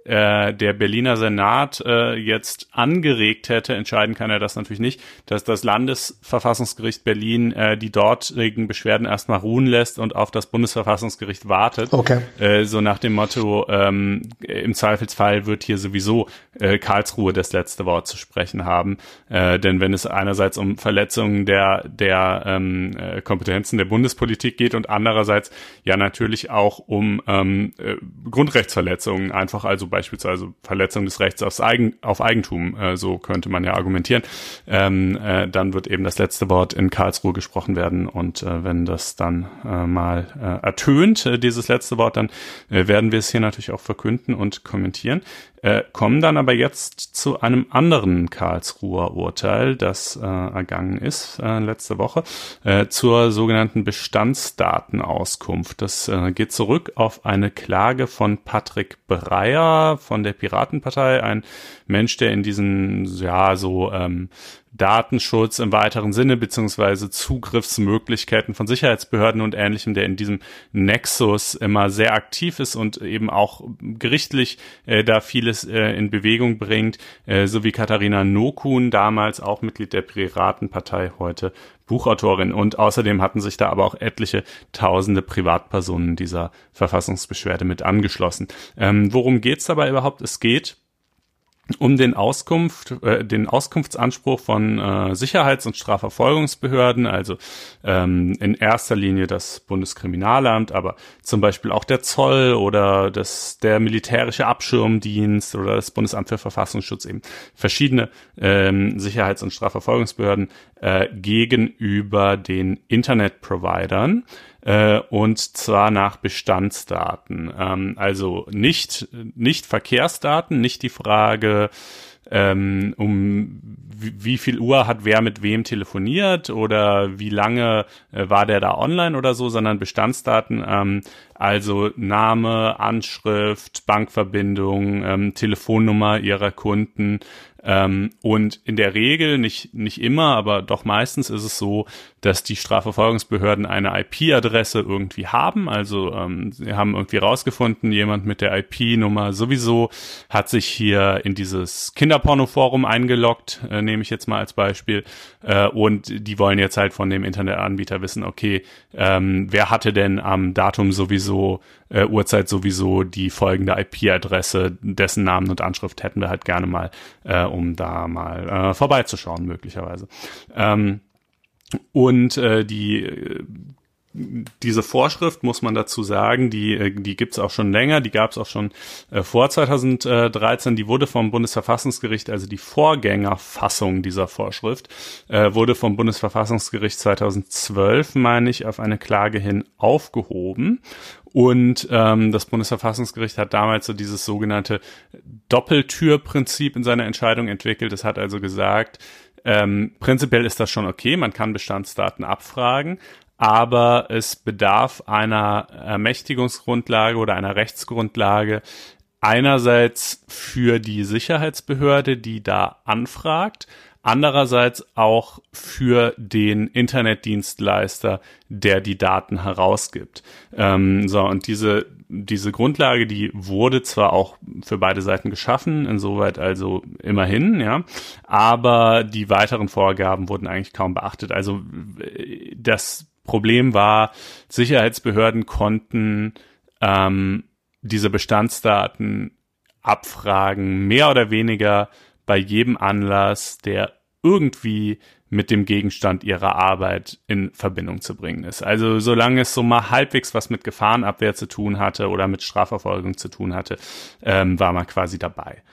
äh, der Berliner Senat äh, jetzt angeregt hätte, entscheiden kann er das natürlich nicht, dass das Landesverfassungsgericht Berlin äh, die dortigen Beschwerden erstmal ruhen lässt und auf das Bundesverfassungsgericht wartet. Okay. Äh, so nach dem Motto, ähm, im Zweifelsfall wird hier sowieso äh, Karlsruhe das letzte Wort zu sprechen haben. Äh, denn wenn es einerseits um Verletzungen der, der ähm, äh, Kompetenzen der Bundespolitik geht und andererseits ja natürlich auch um ähm, äh, Grundrechtsverletzungen, einfach also beispielsweise Verletzung des Rechts aufs Eigen, auf Eigentum, äh, so könnte man ja argumentieren, ähm, äh, dann wird eben das letzte Wort in Karlsruhe gesprochen werden und äh, wenn das dann äh, mal äh, ertönt, äh, dieses letzte Wort, dann äh, werden wir es hier natürlich auch verkünden und kommentieren. Äh, kommen dann aber jetzt zu einem anderen Karlsruher Urteil, das äh, ergangen ist äh, letzte Woche, äh, zur sogenannten Bestandsdatenauskunft. Das äh, geht zurück auf eine Klage von Patrick Breyer von der Piratenpartei, ein Mensch, der in diesen, ja, so ähm, Datenschutz im weiteren Sinne beziehungsweise Zugriffsmöglichkeiten von Sicherheitsbehörden und ähnlichem, der in diesem Nexus immer sehr aktiv ist und eben auch gerichtlich äh, da vieles äh, in Bewegung bringt, äh, so wie Katharina Nokun, damals auch Mitglied der Piratenpartei, heute Buchautorin. Und außerdem hatten sich da aber auch etliche tausende Privatpersonen dieser Verfassungsbeschwerde mit angeschlossen. Ähm, worum geht's dabei überhaupt? Es geht um den Auskunft, äh, den Auskunftsanspruch von äh, Sicherheits- und Strafverfolgungsbehörden, also ähm, in erster Linie das Bundeskriminalamt, aber zum Beispiel auch der Zoll oder das der militärische Abschirmdienst oder das Bundesamt für Verfassungsschutz eben. Verschiedene ähm, Sicherheits- und Strafverfolgungsbehörden äh, gegenüber den Internetprovidern äh, und zwar nach Bestandsdaten. Ähm, also nicht, nicht Verkehrsdaten, nicht die Frage, ähm, um wie, viel Uhr hat wer mit wem telefoniert oder wie lange äh, war der da online oder so, sondern Bestandsdaten, ähm, also Name, Anschrift, Bankverbindung, ähm, Telefonnummer ihrer Kunden, ähm, und in der Regel, nicht, nicht immer, aber doch meistens ist es so, dass die Strafverfolgungsbehörden eine IP-Adresse irgendwie haben. Also ähm, sie haben irgendwie rausgefunden, jemand mit der IP-Nummer sowieso hat sich hier in dieses Kinderporno-Forum eingeloggt, äh, nehme ich jetzt mal als Beispiel. Äh, und die wollen jetzt halt von dem Internetanbieter wissen, okay, ähm, wer hatte denn am Datum sowieso, äh, Uhrzeit sowieso die folgende IP-Adresse, dessen Namen und Anschrift hätten wir halt gerne mal, äh, um da mal äh, vorbeizuschauen möglicherweise. Ähm, und äh, die diese Vorschrift, muss man dazu sagen, die, äh, die gibt's auch schon länger, die gab's auch schon äh, vor 2013, die wurde vom Bundesverfassungsgericht, also die Vorgängerfassung dieser Vorschrift, äh, wurde vom Bundesverfassungsgericht 2012, meine ich, auf eine Klage hin aufgehoben. Und ähm, das Bundesverfassungsgericht hat damals so dieses sogenannte Doppeltürprinzip in seiner Entscheidung entwickelt. Es hat also gesagt, ähm, prinzipiell ist das schon okay, man kann Bestandsdaten abfragen, aber es bedarf einer Ermächtigungsgrundlage oder einer Rechtsgrundlage einerseits für die Sicherheitsbehörde, die da anfragt, andererseits auch für den Internetdienstleister, der die Daten herausgibt. Ähm, so, und diese, diese Grundlage, die wurde zwar auch für beide Seiten geschaffen, insoweit also immerhin, ja, aber die weiteren Vorgaben wurden eigentlich kaum beachtet. Also das Problem war, Sicherheitsbehörden konnten ähm, diese Bestandsdaten abfragen, mehr oder weniger bei jedem Anlass, der irgendwie mit dem Gegenstand ihrer Arbeit in Verbindung zu bringen ist. Also solange es so mal halbwegs was mit Gefahrenabwehr zu tun hatte oder mit Strafverfolgung zu tun hatte, ähm, war man quasi dabei.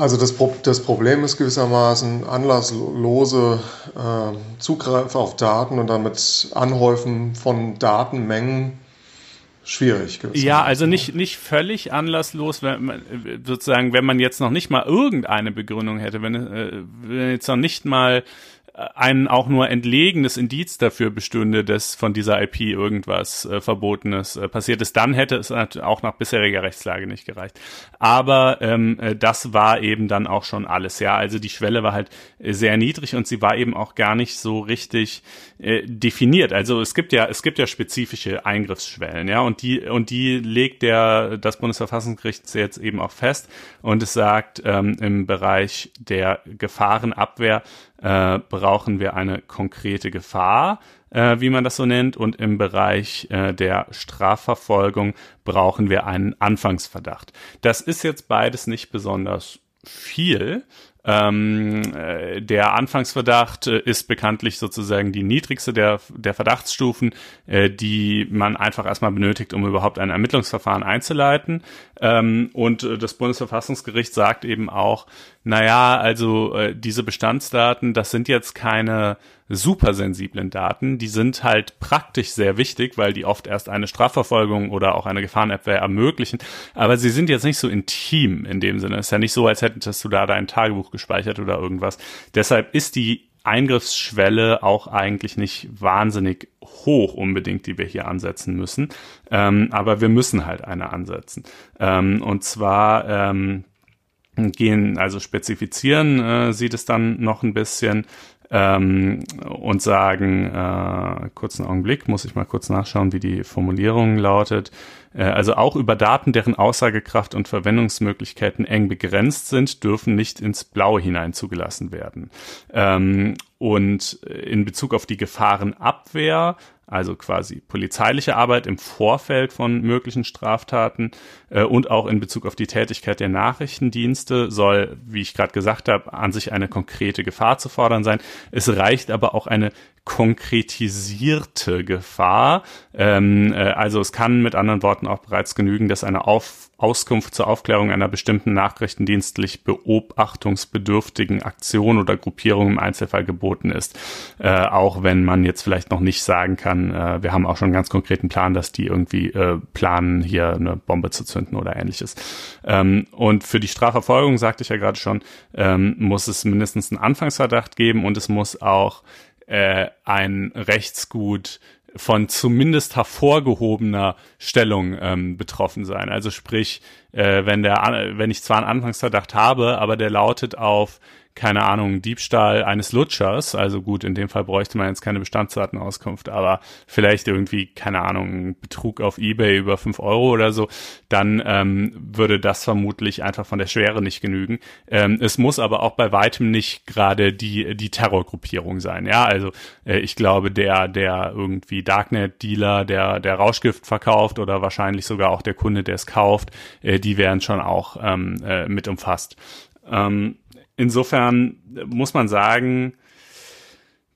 Also das, das Problem ist gewissermaßen anlasslose äh, Zugriff auf Daten und damit Anhäufen von Datenmengen schwierig. Ja, also nicht, nicht völlig anlasslos, wenn man, sozusagen, wenn man jetzt noch nicht mal irgendeine Begründung hätte, wenn, äh, wenn jetzt noch nicht mal ein auch nur entlegenes Indiz dafür bestünde, dass von dieser IP irgendwas äh, Verbotenes äh, passiert ist, dann hätte es auch nach bisheriger Rechtslage nicht gereicht. Aber ähm, äh, das war eben dann auch schon alles, ja. Also die Schwelle war halt äh, sehr niedrig und sie war eben auch gar nicht so richtig äh, definiert. Also es gibt ja, es gibt ja spezifische Eingriffsschwellen, ja, und die, und die legt der, das Bundesverfassungsgericht jetzt eben auch fest und es sagt, ähm, im Bereich der Gefahrenabwehr äh, brauchen wir eine konkrete Gefahr, äh, wie man das so nennt, und im Bereich äh, der Strafverfolgung brauchen wir einen Anfangsverdacht. Das ist jetzt beides nicht besonders viel. Ähm, äh, der Anfangsverdacht äh, ist bekanntlich sozusagen die niedrigste der, der Verdachtsstufen, äh, die man einfach erstmal benötigt, um überhaupt ein Ermittlungsverfahren einzuleiten. Ähm, und äh, das Bundesverfassungsgericht sagt eben auch, naja, also äh, diese Bestandsdaten, das sind jetzt keine supersensiblen Daten, die sind halt praktisch sehr wichtig, weil die oft erst eine Strafverfolgung oder auch eine Gefahrenabwehr ermöglichen, aber sie sind jetzt nicht so intim in dem Sinne. Es ist ja nicht so, als hättest du da dein Tagebuch gespeichert oder irgendwas. Deshalb ist die Eingriffsschwelle auch eigentlich nicht wahnsinnig hoch unbedingt, die wir hier ansetzen müssen. Ähm, aber wir müssen halt eine ansetzen. Ähm, und zwar ähm, gehen, also spezifizieren äh, sieht es dann noch ein bisschen ähm, und sagen, äh, kurzen Augenblick, muss ich mal kurz nachschauen, wie die Formulierung lautet. Äh, also auch über Daten, deren Aussagekraft und Verwendungsmöglichkeiten eng begrenzt sind, dürfen nicht ins Blaue hinein zugelassen werden. Ähm, und in Bezug auf die Gefahrenabwehr also quasi polizeiliche Arbeit im Vorfeld von möglichen Straftaten äh, und auch in Bezug auf die Tätigkeit der Nachrichtendienste soll, wie ich gerade gesagt habe, an sich eine konkrete Gefahr zu fordern sein. Es reicht aber auch eine konkretisierte Gefahr. Ähm, äh, also es kann mit anderen Worten auch bereits genügen, dass eine Auf Auskunft zur Aufklärung einer bestimmten nachrichtendienstlich beobachtungsbedürftigen Aktion oder Gruppierung im Einzelfall geboten ist. Äh, auch wenn man jetzt vielleicht noch nicht sagen kann, äh, wir haben auch schon einen ganz konkreten Plan, dass die irgendwie äh, planen, hier eine Bombe zu zünden oder ähnliches. Ähm, und für die Strafverfolgung, sagte ich ja gerade schon, ähm, muss es mindestens einen Anfangsverdacht geben und es muss auch äh, ein Rechtsgut von zumindest hervorgehobener Stellung ähm, betroffen sein. Also sprich, äh, wenn der, wenn ich zwar einen Anfangsverdacht habe, aber der lautet auf keine Ahnung, Diebstahl eines Lutschers, also gut, in dem Fall bräuchte man jetzt keine Bestandsdatenauskunft, aber vielleicht irgendwie, keine Ahnung, Betrug auf Ebay über fünf Euro oder so, dann ähm, würde das vermutlich einfach von der Schwere nicht genügen. Ähm, es muss aber auch bei weitem nicht gerade die, die Terrorgruppierung sein. Ja, also äh, ich glaube, der, der irgendwie Darknet-Dealer, der, der Rauschgift verkauft oder wahrscheinlich sogar auch der Kunde, der es kauft, äh, die wären schon auch ähm, äh, mit umfasst. Ähm, Insofern muss man sagen,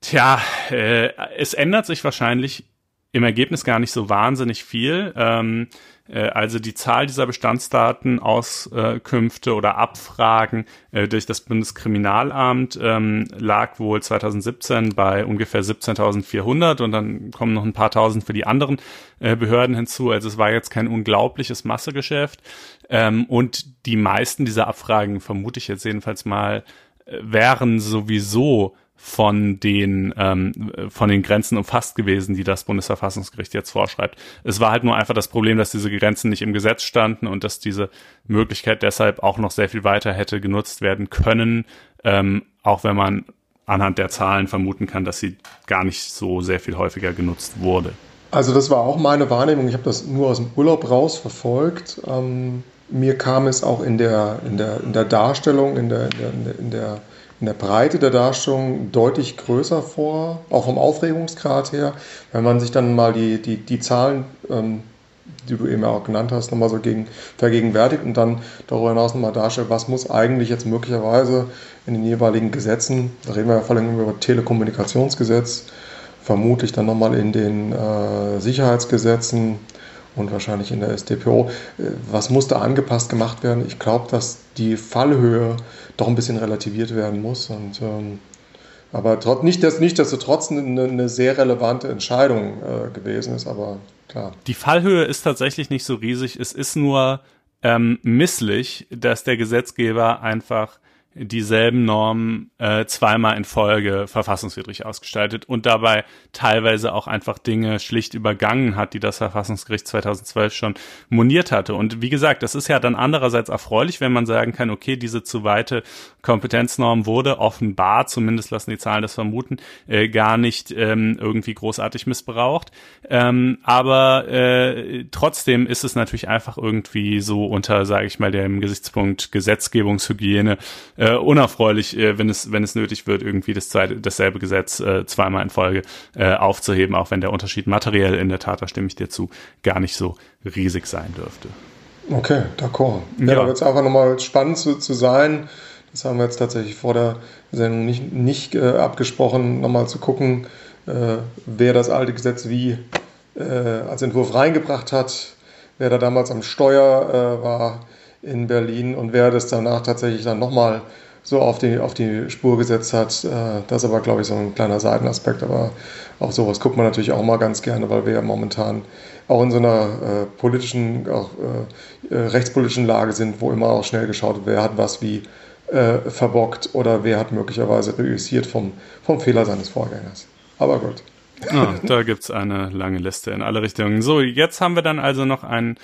tja, äh, es ändert sich wahrscheinlich im Ergebnis gar nicht so wahnsinnig viel. Ähm, äh, also die Zahl dieser Bestandsdatenauskünfte oder Abfragen äh, durch das Bundeskriminalamt ähm, lag wohl 2017 bei ungefähr 17.400 und dann kommen noch ein paar tausend für die anderen äh, Behörden hinzu. Also es war jetzt kein unglaubliches Massegeschäft. Ähm, und die meisten dieser Abfragen, vermute ich jetzt jedenfalls mal, äh, wären sowieso von den ähm, von den Grenzen umfasst gewesen, die das Bundesverfassungsgericht jetzt vorschreibt. Es war halt nur einfach das Problem, dass diese Grenzen nicht im Gesetz standen und dass diese Möglichkeit deshalb auch noch sehr viel weiter hätte genutzt werden können, ähm, auch wenn man anhand der Zahlen vermuten kann, dass sie gar nicht so sehr viel häufiger genutzt wurde. Also das war auch meine Wahrnehmung. Ich habe das nur aus dem Urlaub raus verfolgt. Ähm, mir kam es auch in der, in der, in der Darstellung, in der, in der, in der in der Breite der Darstellung deutlich größer vor, auch vom Aufregungsgrad her. Wenn man sich dann mal die, die, die Zahlen, ähm, die du eben auch genannt hast, nochmal so gegen, vergegenwärtigt und dann darüber hinaus nochmal darstellt, was muss eigentlich jetzt möglicherweise in den jeweiligen Gesetzen, da reden wir ja vor allem über Telekommunikationsgesetz, vermutlich dann nochmal in den äh, Sicherheitsgesetzen, und wahrscheinlich in der SDPO. Äh, was muss da angepasst gemacht werden? Ich glaube, dass die Fallhöhe doch ein bisschen relativiert werden muss. Und, ähm, aber trot, nicht, dass, nicht, dass trotz eine, eine sehr relevante Entscheidung äh, gewesen ist, aber klar. Die Fallhöhe ist tatsächlich nicht so riesig. Es ist nur ähm, misslich, dass der Gesetzgeber einfach dieselben Normen äh, zweimal in Folge verfassungswidrig ausgestaltet und dabei teilweise auch einfach Dinge schlicht übergangen hat, die das Verfassungsgericht 2012 schon moniert hatte. Und wie gesagt, das ist ja dann andererseits erfreulich, wenn man sagen kann, okay, diese zu weite Kompetenznorm wurde offenbar, zumindest lassen die Zahlen das vermuten, äh, gar nicht ähm, irgendwie großartig missbraucht. Ähm, aber äh, trotzdem ist es natürlich einfach irgendwie so unter, sage ich mal, dem Gesichtspunkt Gesetzgebungshygiene äh, äh, unerfreulich, äh, wenn es wenn es nötig wird, irgendwie das zweite, dasselbe Gesetz äh, zweimal in Folge äh, aufzuheben, auch wenn der Unterschied materiell in der Tat, da stimme ich dir zu, gar nicht so riesig sein dürfte. Okay, d'accord. Ja, ja. da wird es einfach nochmal spannend zu, zu sein. Das haben wir jetzt tatsächlich vor der Sendung nicht, nicht äh, abgesprochen, nochmal zu gucken, äh, wer das alte Gesetz wie äh, als Entwurf reingebracht hat, wer da damals am Steuer äh, war in Berlin und wer das danach tatsächlich dann nochmal so auf die, auf die Spur gesetzt hat. Äh, das ist aber, glaube ich, so ein kleiner Seitenaspekt. Aber auf sowas guckt man natürlich auch mal ganz gerne, weil wir ja momentan auch in so einer äh, politischen, auch äh, äh rechtspolitischen Lage sind, wo immer auch schnell geschaut wird, wer hat was wie äh, verbockt oder wer hat möglicherweise reüssiert vom, vom Fehler seines Vorgängers. Aber gut. Ah, da gibt's eine lange Liste in alle Richtungen. So, jetzt haben wir dann also noch einen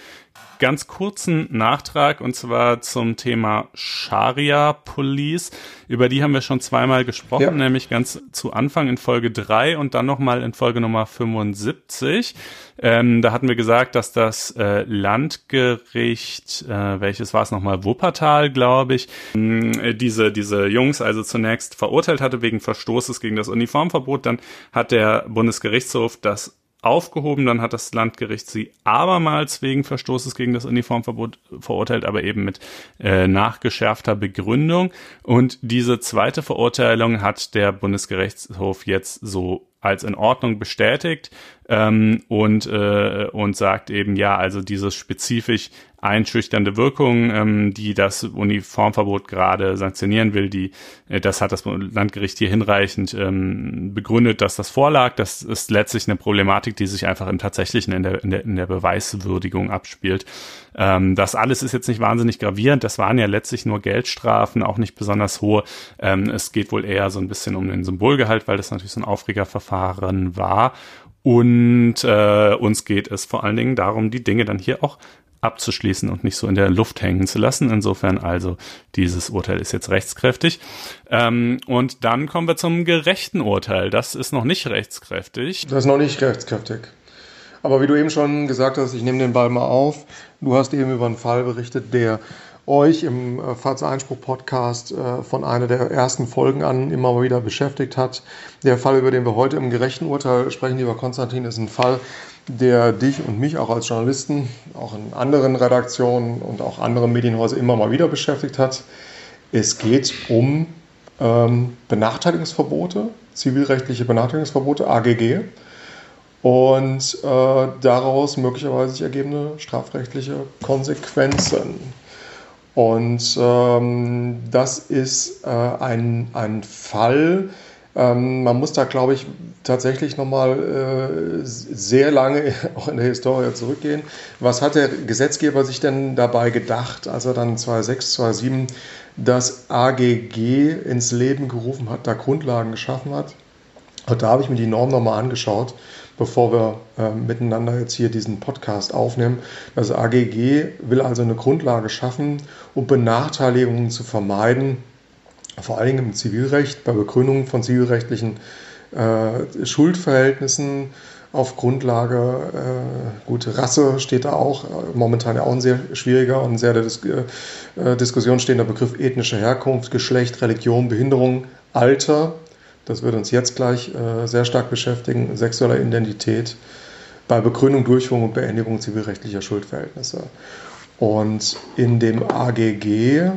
ganz kurzen Nachtrag und zwar zum Thema Sharia Police. Über die haben wir schon zweimal gesprochen, ja. nämlich ganz zu Anfang in Folge 3 und dann nochmal in Folge Nummer 75. Ähm, da hatten wir gesagt, dass das äh, Landgericht, äh, welches war es nochmal, Wuppertal, glaube ich, äh, diese, diese Jungs also zunächst verurteilt hatte wegen Verstoßes gegen das Uniformverbot. Dann hat der Bundesgerichtshof das aufgehoben. Dann hat das Landgericht sie abermals wegen Verstoßes gegen das Uniformverbot verurteilt, aber eben mit äh, nachgeschärfter Begründung. Und diese zweite Verurteilung hat der Bundesgerichtshof jetzt so als in Ordnung bestätigt ähm, und, äh, und sagt eben, ja, also dieses spezifisch einschüchternde Wirkung, ähm, die das Uniformverbot gerade sanktionieren will, die, äh, das hat das Landgericht hier hinreichend ähm, begründet, dass das vorlag. Das ist letztlich eine Problematik, die sich einfach im tatsächlichen in der, in der, in der Beweiswürdigung abspielt. Ähm, das alles ist jetzt nicht wahnsinnig gravierend. Das waren ja letztlich nur Geldstrafen, auch nicht besonders hohe. Ähm, es geht wohl eher so ein bisschen um den Symbolgehalt, weil das natürlich so ein Aufregerverfahren war. Und äh, uns geht es vor allen Dingen darum, die Dinge dann hier auch abzuschließen und nicht so in der Luft hängen zu lassen. Insofern also dieses Urteil ist jetzt rechtskräftig. Ähm, und dann kommen wir zum gerechten Urteil. Das ist noch nicht rechtskräftig. Das ist noch nicht rechtskräftig. Aber wie du eben schon gesagt hast, ich nehme den Ball mal auf. Du hast eben über einen Fall berichtet, der euch im äh, Fahrtseinspruch-Podcast äh, von einer der ersten Folgen an immer wieder beschäftigt hat. Der Fall, über den wir heute im gerechten Urteil sprechen, lieber Konstantin, ist ein Fall, der dich und mich auch als Journalisten, auch in anderen Redaktionen und auch anderen Medienhäusern immer mal wieder beschäftigt hat. Es geht um ähm, Benachteiligungsverbote, zivilrechtliche Benachteiligungsverbote, AGG. und äh, daraus möglicherweise sich ergebende strafrechtliche Konsequenzen. Und ähm, das ist äh, ein, ein Fall, ähm, man muss da, glaube ich, tatsächlich nochmal äh, sehr lange auch in der Historie zurückgehen. Was hat der Gesetzgeber sich denn dabei gedacht, als er dann 2006, 2007 das AGG ins Leben gerufen hat, da Grundlagen geschaffen hat? Und da habe ich mir die Norm nochmal angeschaut, bevor wir äh, miteinander jetzt hier diesen Podcast aufnehmen. Das AGG will also eine Grundlage schaffen, um Benachteiligungen zu vermeiden vor allen Dingen im Zivilrecht, bei Begründung von zivilrechtlichen äh, Schuldverhältnissen auf Grundlage, äh, gute Rasse steht da auch, momentan ja auch ein sehr schwieriger und sehr der Dis äh, Diskussion stehender Begriff ethnische Herkunft, Geschlecht, Religion, Behinderung, Alter. Das wird uns jetzt gleich äh, sehr stark beschäftigen, sexueller Identität bei Begründung, Durchführung und Beendigung zivilrechtlicher Schuldverhältnisse. Und in dem AGG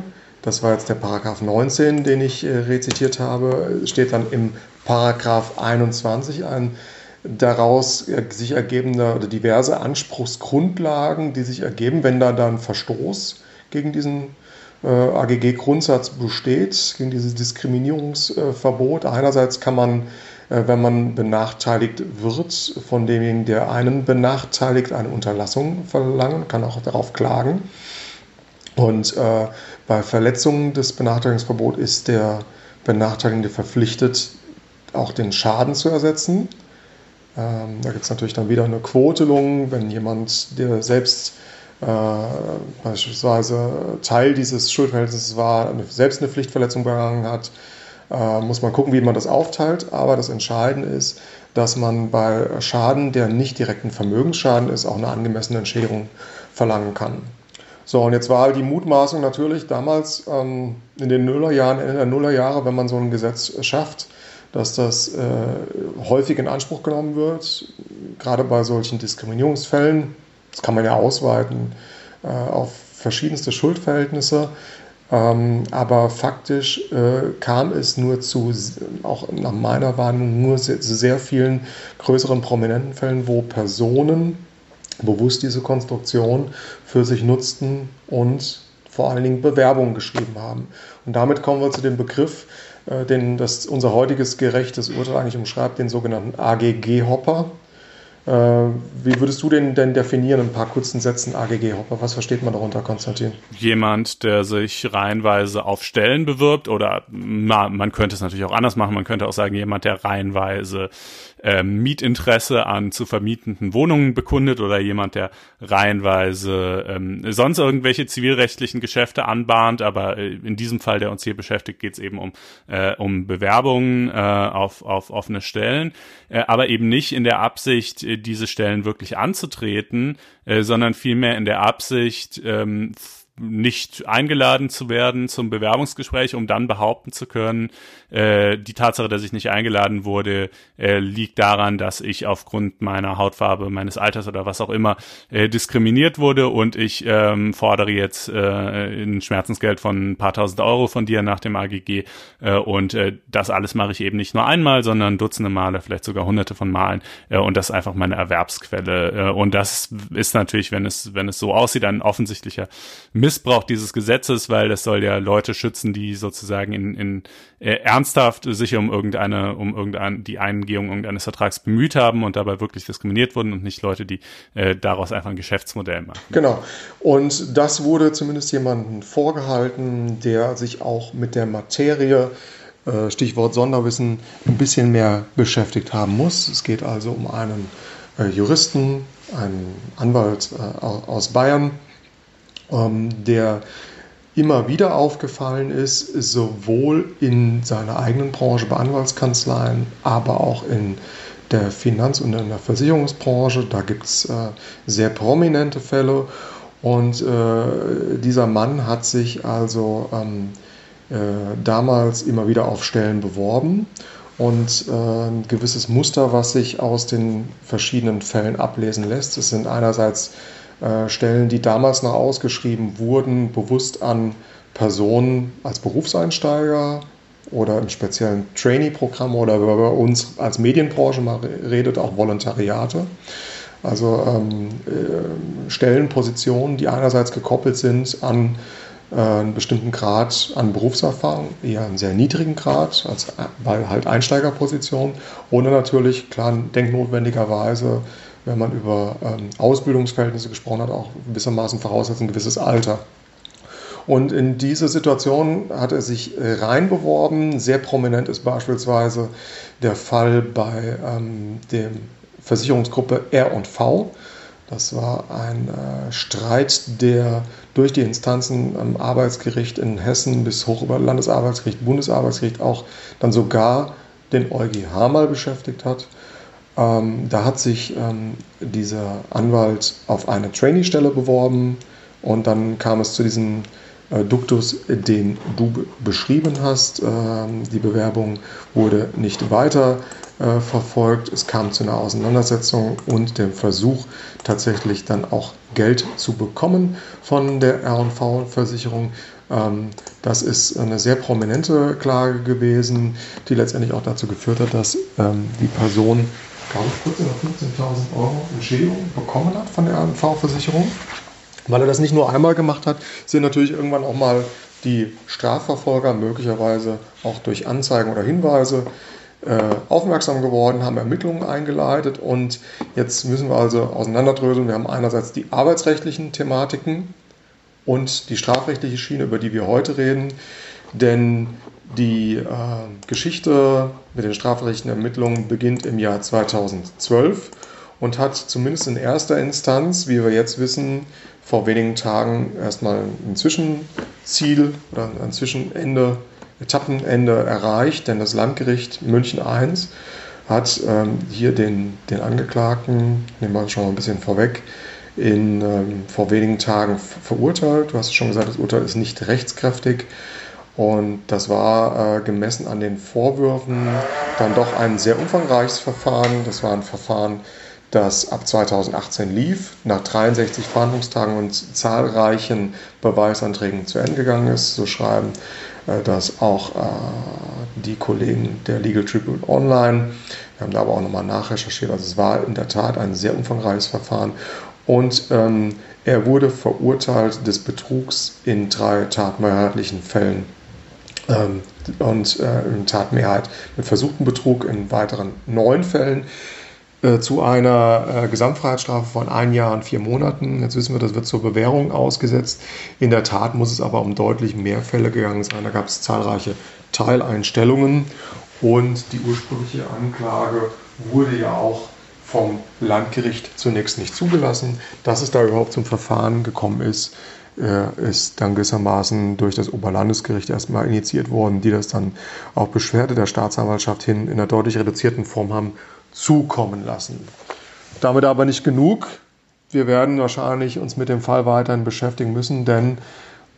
das war jetzt der Paragraph 19, den ich äh, rezitiert habe. Steht dann im Paragraph 21 ein daraus äh, sich ergebende oder diverse Anspruchsgrundlagen, die sich ergeben, wenn da dann Verstoß gegen diesen äh, AGG-Grundsatz besteht, gegen dieses Diskriminierungsverbot. Einerseits kann man, wenn man benachteiligt wird, von demjenigen, der einen benachteiligt, eine Unterlassung verlangen, kann auch darauf klagen. Und äh, bei Verletzungen des Benachteiligungsverbots ist der Benachteiligende verpflichtet, auch den Schaden zu ersetzen. Ähm, da gibt es natürlich dann wieder eine Quotelung, wenn jemand, der selbst äh, beispielsweise Teil dieses Schuldverhältnisses war, selbst eine Pflichtverletzung begangen hat, äh, muss man gucken, wie man das aufteilt. Aber das Entscheidende ist, dass man bei Schaden, der nicht direkt ein Vermögensschaden ist, auch eine angemessene Entschädigung verlangen kann. So, und jetzt war halt die Mutmaßung natürlich damals ähm, in den Nullerjahren, Ende der Nullerjahre, wenn man so ein Gesetz schafft, dass das äh, häufig in Anspruch genommen wird, gerade bei solchen Diskriminierungsfällen. Das kann man ja ausweiten äh, auf verschiedenste Schuldverhältnisse. Ähm, aber faktisch äh, kam es nur zu, auch nach meiner Wahrnehmung, nur sehr, sehr vielen größeren prominenten Fällen, wo Personen bewusst diese Konstruktion für sich nutzten und vor allen Dingen Bewerbungen geschrieben haben. Und damit kommen wir zu dem Begriff, äh, den das unser heutiges gerechtes Urteil eigentlich umschreibt, den sogenannten AGG-Hopper. Äh, wie würdest du den denn definieren in ein paar kurzen Sätzen AGG-Hopper? Was versteht man darunter, Konstantin? Jemand, der sich reihenweise auf Stellen bewirbt oder na, man könnte es natürlich auch anders machen. Man könnte auch sagen, jemand, der reihenweise ähm, Mietinteresse an zu vermietenden Wohnungen bekundet oder jemand, der reihenweise ähm, sonst irgendwelche zivilrechtlichen Geschäfte anbahnt. Aber äh, in diesem Fall, der uns hier beschäftigt, geht es eben um, äh, um Bewerbungen äh, auf, auf offene Stellen, äh, aber eben nicht in der Absicht, äh, diese Stellen wirklich anzutreten, äh, sondern vielmehr in der Absicht, ähm, nicht eingeladen zu werden zum Bewerbungsgespräch, um dann behaupten zu können, äh, die Tatsache, dass ich nicht eingeladen wurde, äh, liegt daran, dass ich aufgrund meiner Hautfarbe, meines Alters oder was auch immer äh, diskriminiert wurde und ich ähm, fordere jetzt äh, ein Schmerzensgeld von ein paar tausend Euro von dir nach dem AGG äh, und äh, das alles mache ich eben nicht nur einmal, sondern dutzende Male, vielleicht sogar hunderte von Malen äh, und das ist einfach meine Erwerbsquelle äh, und das ist natürlich, wenn es wenn es so aussieht, ein offensichtlicher Missbrauch dieses Gesetzes, weil das soll ja Leute schützen, die sozusagen in, in äh, ernsthaft sich um irgendeine, um irgendeine, die Eingehung irgendeines Vertrags bemüht haben und dabei wirklich diskriminiert wurden und nicht Leute, die äh, daraus einfach ein Geschäftsmodell machen. Genau. Und das wurde zumindest jemandem vorgehalten, der sich auch mit der Materie äh, Stichwort Sonderwissen, ein bisschen mehr beschäftigt haben muss. Es geht also um einen äh, Juristen, einen Anwalt äh, aus Bayern, der immer wieder aufgefallen ist, sowohl in seiner eigenen Branche bei Anwaltskanzleien, aber auch in der Finanz- und in der Versicherungsbranche. Da gibt es äh, sehr prominente Fälle. Und äh, dieser Mann hat sich also ähm, äh, damals immer wieder auf Stellen beworben. Und äh, ein gewisses Muster, was sich aus den verschiedenen Fällen ablesen lässt, es sind einerseits Stellen, die damals noch ausgeschrieben wurden, bewusst an Personen als Berufseinsteiger oder im speziellen Trainee-Programm oder wenn man bei uns als Medienbranche mal redet, auch Volontariate. Also ähm, äh, Stellenpositionen, die einerseits gekoppelt sind an äh, einen bestimmten Grad an Berufserfahrung, eher einen sehr niedrigen Grad, als bei halt Einsteigerpositionen, ohne natürlich, klar, denknotwendigerweise, wenn man über ähm, Ausbildungsverhältnisse gesprochen hat, auch gewissermaßen voraussetzt ein gewisses Alter. Und in diese Situation hat er sich äh, reinbeworben. Sehr prominent ist beispielsweise der Fall bei ähm, der Versicherungsgruppe R&V. Das war ein äh, Streit, der durch die Instanzen am Arbeitsgericht in Hessen bis hoch über Landesarbeitsgericht, Bundesarbeitsgericht auch dann sogar den EuGH mal beschäftigt hat. Ähm, da hat sich ähm, dieser Anwalt auf eine Trainee-Stelle beworben und dann kam es zu diesem äh, Duktus, den du beschrieben hast. Ähm, die Bewerbung wurde nicht weiter äh, verfolgt. Es kam zu einer Auseinandersetzung und dem Versuch, tatsächlich dann auch Geld zu bekommen von der RV-Versicherung. Ähm, das ist eine sehr prominente Klage gewesen, die letztendlich auch dazu geführt hat, dass ähm, die Person, glaube ich, kurz über 15.000 Euro Entschädigung bekommen hat von der RV-Versicherung. Weil er das nicht nur einmal gemacht hat, sind natürlich irgendwann auch mal die Strafverfolger möglicherweise auch durch Anzeigen oder Hinweise äh, aufmerksam geworden, haben Ermittlungen eingeleitet und jetzt müssen wir also auseinanderdröseln. Wir haben einerseits die arbeitsrechtlichen Thematiken und die strafrechtliche Schiene, über die wir heute reden, denn die äh, Geschichte mit den strafrechtlichen Ermittlungen beginnt im Jahr 2012 und hat zumindest in erster Instanz, wie wir jetzt wissen, vor wenigen Tagen erstmal ein Zwischenziel oder ein Zwischenende Etappenende erreicht, denn das Landgericht München I hat ähm, hier den, den Angeklagten, nehmen wir schon mal ein bisschen vorweg, in, ähm, vor wenigen Tagen verurteilt. Du hast schon gesagt, das Urteil ist nicht rechtskräftig. Und das war äh, gemessen an den Vorwürfen dann doch ein sehr umfangreiches Verfahren. Das war ein Verfahren, das ab 2018 lief, nach 63 Verhandlungstagen und zahlreichen Beweisanträgen zu Ende gegangen ist. So schreiben äh, dass auch äh, die Kollegen der Legal Tribune Online, wir haben da aber auch nochmal nachrecherchiert, also es war in der Tat ein sehr umfangreiches Verfahren und ähm, er wurde verurteilt des Betrugs in drei tatmehrheitlichen Fällen ähm, und äh, in Tatmehrheit mit versuchten Betrug in weiteren neun Fällen. Äh, zu einer äh, Gesamtfreiheitsstrafe von ein Jahr und vier Monaten. Jetzt wissen wir, das wird zur Bewährung ausgesetzt. In der Tat muss es aber um deutlich mehr Fälle gegangen sein. Da gab es zahlreiche Teileinstellungen und die ursprüngliche Anklage wurde ja auch vom Landgericht zunächst nicht zugelassen. Dass es da überhaupt zum Verfahren gekommen ist, ist dann gewissermaßen durch das Oberlandesgericht erstmal initiiert worden, die das dann auf Beschwerde der Staatsanwaltschaft hin in einer deutlich reduzierten Form haben zukommen lassen. Damit aber nicht genug. Wir werden wahrscheinlich uns mit dem Fall weiterhin beschäftigen müssen, denn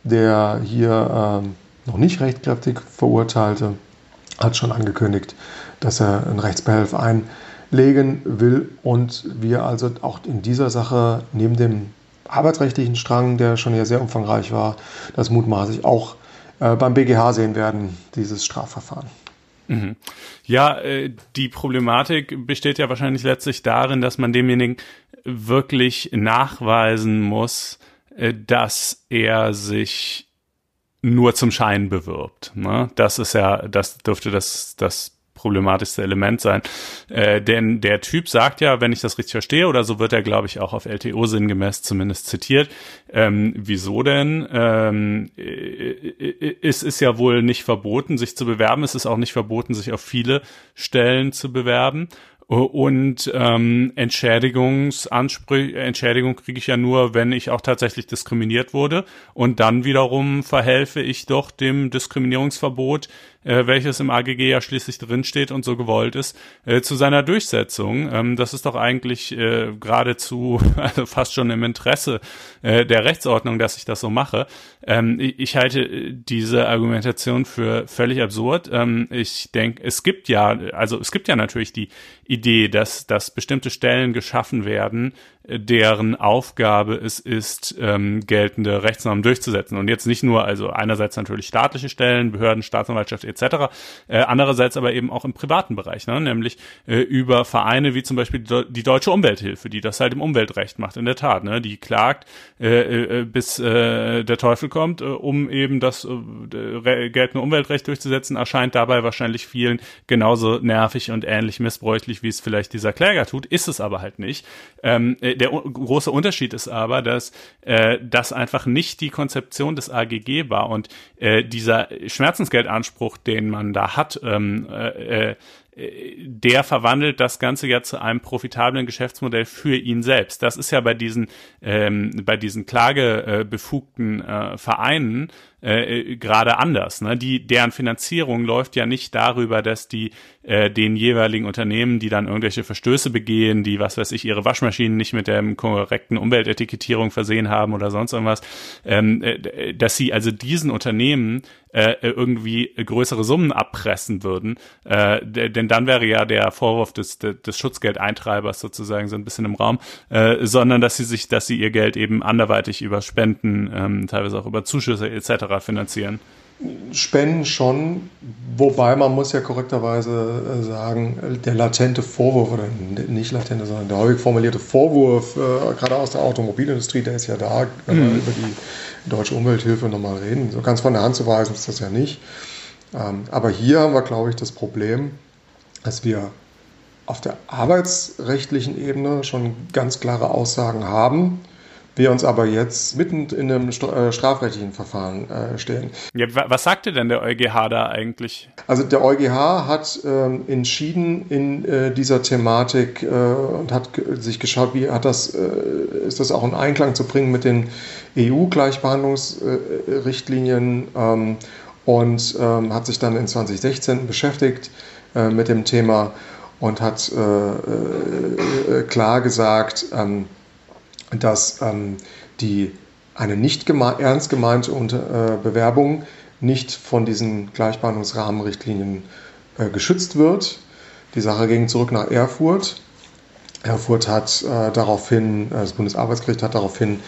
der hier ähm, noch nicht rechtskräftig Verurteilte hat schon angekündigt, dass er einen Rechtsbehelf einlegen will und wir also auch in dieser Sache neben dem arbeitsrechtlichen Strang, der schon hier sehr umfangreich war, das mutmaßlich auch äh, beim BGH sehen werden, dieses Strafverfahren. Mhm. Ja, äh, die Problematik besteht ja wahrscheinlich letztlich darin, dass man demjenigen wirklich nachweisen muss, äh, dass er sich nur zum Schein bewirbt. Ne? Das ist ja, das dürfte das, das problematischste Element sein. Äh, denn der Typ sagt ja, wenn ich das richtig verstehe, oder so wird er, glaube ich, auch auf LTO sinngemäß zumindest zitiert, ähm, wieso denn? Ähm, es ist ja wohl nicht verboten, sich zu bewerben. Es ist auch nicht verboten, sich auf viele Stellen zu bewerben. Und ähm, Entschädigungsansprüche, Entschädigung kriege ich ja nur, wenn ich auch tatsächlich diskriminiert wurde. Und dann wiederum verhelfe ich doch dem Diskriminierungsverbot äh, welches im AGG ja schließlich drinsteht und so gewollt ist, äh, zu seiner Durchsetzung. Ähm, das ist doch eigentlich äh, geradezu also fast schon im Interesse äh, der Rechtsordnung, dass ich das so mache. Ähm, ich, ich halte diese Argumentation für völlig absurd. Ähm, ich denke, es gibt ja, also es gibt ja natürlich die Idee, dass, dass bestimmte Stellen geschaffen werden, deren Aufgabe es ist, ähm, geltende Rechtsnormen durchzusetzen. Und jetzt nicht nur, also einerseits natürlich staatliche Stellen, Behörden, Staatsanwaltschaft etc.. Äh, andererseits aber eben auch im privaten Bereich, ne? nämlich äh, über Vereine wie zum Beispiel die Deutsche Umwelthilfe, die das halt im Umweltrecht macht, in der Tat. Ne? Die klagt, äh, äh, bis äh, der Teufel kommt, äh, um eben das äh, geltende Umweltrecht durchzusetzen, erscheint dabei wahrscheinlich vielen genauso nervig und ähnlich missbräuchlich, wie es vielleicht dieser Kläger tut, ist es aber halt nicht. Ähm, äh, der große Unterschied ist aber, dass äh, das einfach nicht die Konzeption des AGG war und äh, dieser Schmerzensgeldanspruch, den man da hat, ähm, äh, äh der verwandelt das Ganze ja zu einem profitablen Geschäftsmodell für ihn selbst. Das ist ja bei diesen ähm, bei diesen klagebefugten äh, Vereinen äh, gerade anders. Ne? Die, deren Finanzierung läuft ja nicht darüber, dass die äh, den jeweiligen Unternehmen, die dann irgendwelche Verstöße begehen, die, was weiß ich, ihre Waschmaschinen nicht mit der korrekten Umweltetikettierung versehen haben oder sonst irgendwas, ähm, äh, dass sie also diesen Unternehmen äh, irgendwie größere Summen abpressen würden. Äh, denn dann wäre ja der Vorwurf des, des Schutzgeldeintreibers sozusagen so ein bisschen im Raum, äh, sondern dass sie sich, dass sie ihr Geld eben anderweitig über Spenden, ähm, teilweise auch über Zuschüsse etc finanzieren? Spenden schon, wobei man muss ja korrekterweise äh, sagen, der latente Vorwurf, oder nicht latente, sondern der häufig formulierte Vorwurf, äh, gerade aus der Automobilindustrie, der ist ja da, wenn wir mhm. über die deutsche Umwelthilfe nochmal reden. So ganz von der Hand zu weisen ist das ja nicht. Ähm, aber hier haben wir, glaube ich, das Problem, dass wir auf der arbeitsrechtlichen Ebene schon ganz klare Aussagen haben, wir uns aber jetzt mitten in einem äh, strafrechtlichen Verfahren äh, stehen. Ja, was sagte denn der EuGH da eigentlich? Also der EuGH hat ähm, entschieden in äh, dieser Thematik äh, und hat sich geschaut, wie hat das, äh, ist das auch in Einklang zu bringen mit den EU-Gleichbehandlungsrichtlinien ähm, und ähm, hat sich dann in 2016 beschäftigt äh, mit dem Thema und hat klar gesagt, ähm, dass ähm, die, eine nicht geme ernst gemeinte äh, Bewerbung nicht von diesen Gleichbehandlungsrahmenrichtlinien äh, geschützt wird. Die Sache ging zurück nach Erfurt. Erfurt hat äh, daraufhin, äh, das Bundesarbeitsgericht hat daraufhin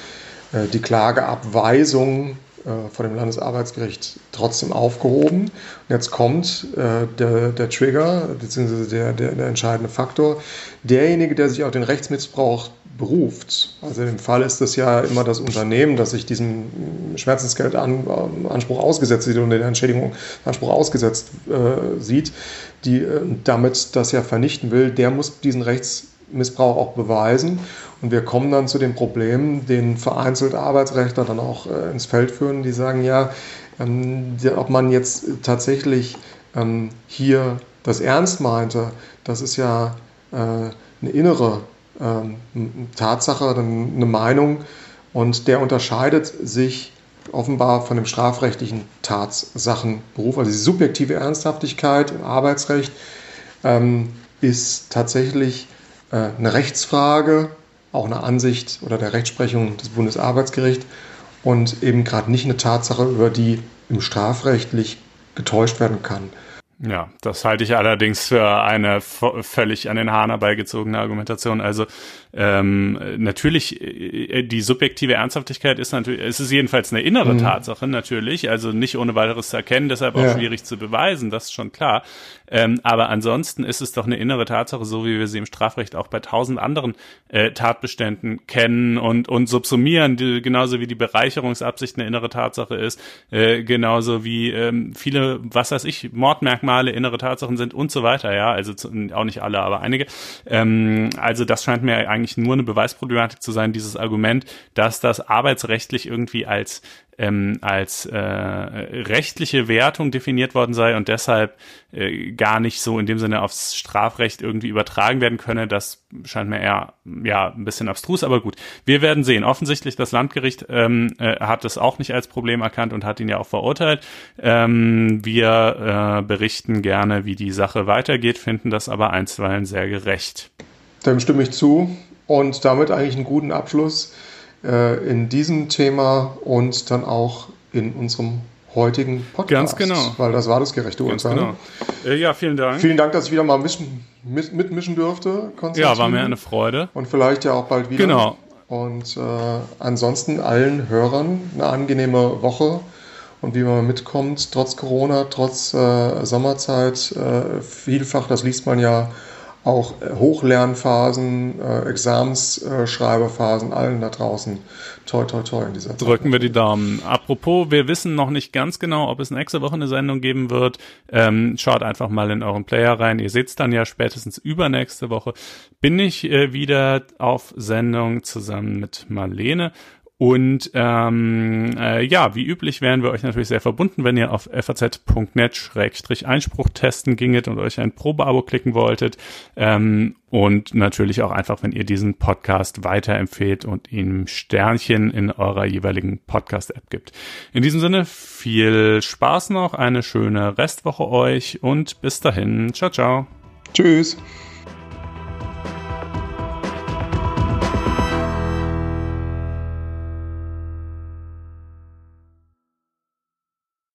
äh, die Klageabweisung äh, vor dem Landesarbeitsgericht trotzdem aufgehoben. Und jetzt kommt äh, der, der Trigger, beziehungsweise der, der, der entscheidende Faktor. Derjenige, der sich auf den Rechtsmissbrauch beruft. Also im Fall ist es ja immer das Unternehmen, das sich diesem Schmerzensgeldanspruch ausgesetzt sieht und den Entschädigungsanspruch ausgesetzt äh, sieht, die äh, damit das ja vernichten will, der muss diesen Rechtsmissbrauch auch beweisen. Und wir kommen dann zu den Problemen, den vereinzelt Arbeitsrechtler dann auch äh, ins Feld führen, die sagen ja, ähm, ob man jetzt tatsächlich ähm, hier das ernst meinte, das ist ja äh, eine innere ähm, Tatsache, eine Meinung und der unterscheidet sich offenbar von dem strafrechtlichen Tatsachenberuf. Also die subjektive Ernsthaftigkeit im Arbeitsrecht ähm, ist tatsächlich eine Rechtsfrage, auch eine Ansicht oder der Rechtsprechung des Bundesarbeitsgerichts und eben gerade nicht eine Tatsache, über die im Strafrechtlich getäuscht werden kann. Ja, das halte ich allerdings für eine völlig an den Haaren herbeigezogene Argumentation. Also ähm, natürlich, äh, die subjektive Ernsthaftigkeit ist natürlich, es ist jedenfalls eine innere mhm. Tatsache natürlich, also nicht ohne weiteres zu erkennen, deshalb auch ja. schwierig zu beweisen, das ist schon klar. Ähm, aber ansonsten ist es doch eine innere Tatsache, so wie wir sie im Strafrecht auch bei tausend anderen äh, Tatbeständen kennen und, und subsumieren, die, genauso wie die Bereicherungsabsicht eine innere Tatsache ist, äh, genauso wie ähm, viele, was weiß ich, Mordmerkmale innere Tatsachen sind und so weiter, ja, also zu, auch nicht alle, aber einige. Ähm, also das scheint mir eigentlich nur eine Beweisproblematik zu sein, dieses Argument, dass das arbeitsrechtlich irgendwie als ähm, als äh, rechtliche Wertung definiert worden sei und deshalb äh, gar nicht so in dem Sinne aufs Strafrecht irgendwie übertragen werden könne. Das scheint mir eher ja ein bisschen abstrus, aber gut. Wir werden sehen. Offensichtlich das Landgericht ähm, äh, hat es auch nicht als Problem erkannt und hat ihn ja auch verurteilt. Ähm, wir äh, berichten gerne, wie die Sache weitergeht, finden das aber einstweilen sehr gerecht. Dem stimme ich zu und damit eigentlich einen guten Abschluss in diesem Thema und dann auch in unserem heutigen Podcast. Ganz genau. Weil das war das gerechte Ganz Urteil. Genau. Äh, ja, vielen Dank. Vielen Dank, dass ich wieder mal mischen, mit, mitmischen durfte. Ja, war mir eine Freude. Und vielleicht ja auch bald wieder. Genau. Und äh, ansonsten allen Hörern eine angenehme Woche und wie man mitkommt, trotz Corona, trotz äh, Sommerzeit, äh, vielfach, das liest man ja auch äh, Hochlernphasen, äh, Examensschreiberphasen, äh, allen da draußen. Toi, toi, toi in dieser Zeit. Drücken wir die Daumen. Apropos, wir wissen noch nicht ganz genau, ob es nächste Woche eine Sendung geben wird. Ähm, schaut einfach mal in euren Player rein. Ihr seht dann ja spätestens übernächste Woche. Bin ich äh, wieder auf Sendung zusammen mit Marlene. Und ähm, äh, ja, wie üblich wären wir euch natürlich sehr verbunden, wenn ihr auf faz.net-einspruch testen ginget und euch ein Probeabo klicken wolltet. Ähm, und natürlich auch einfach, wenn ihr diesen Podcast weiterempfehlt und ihm Sternchen in eurer jeweiligen Podcast-App gibt. In diesem Sinne, viel Spaß noch, eine schöne Restwoche euch und bis dahin. Ciao, ciao. Tschüss.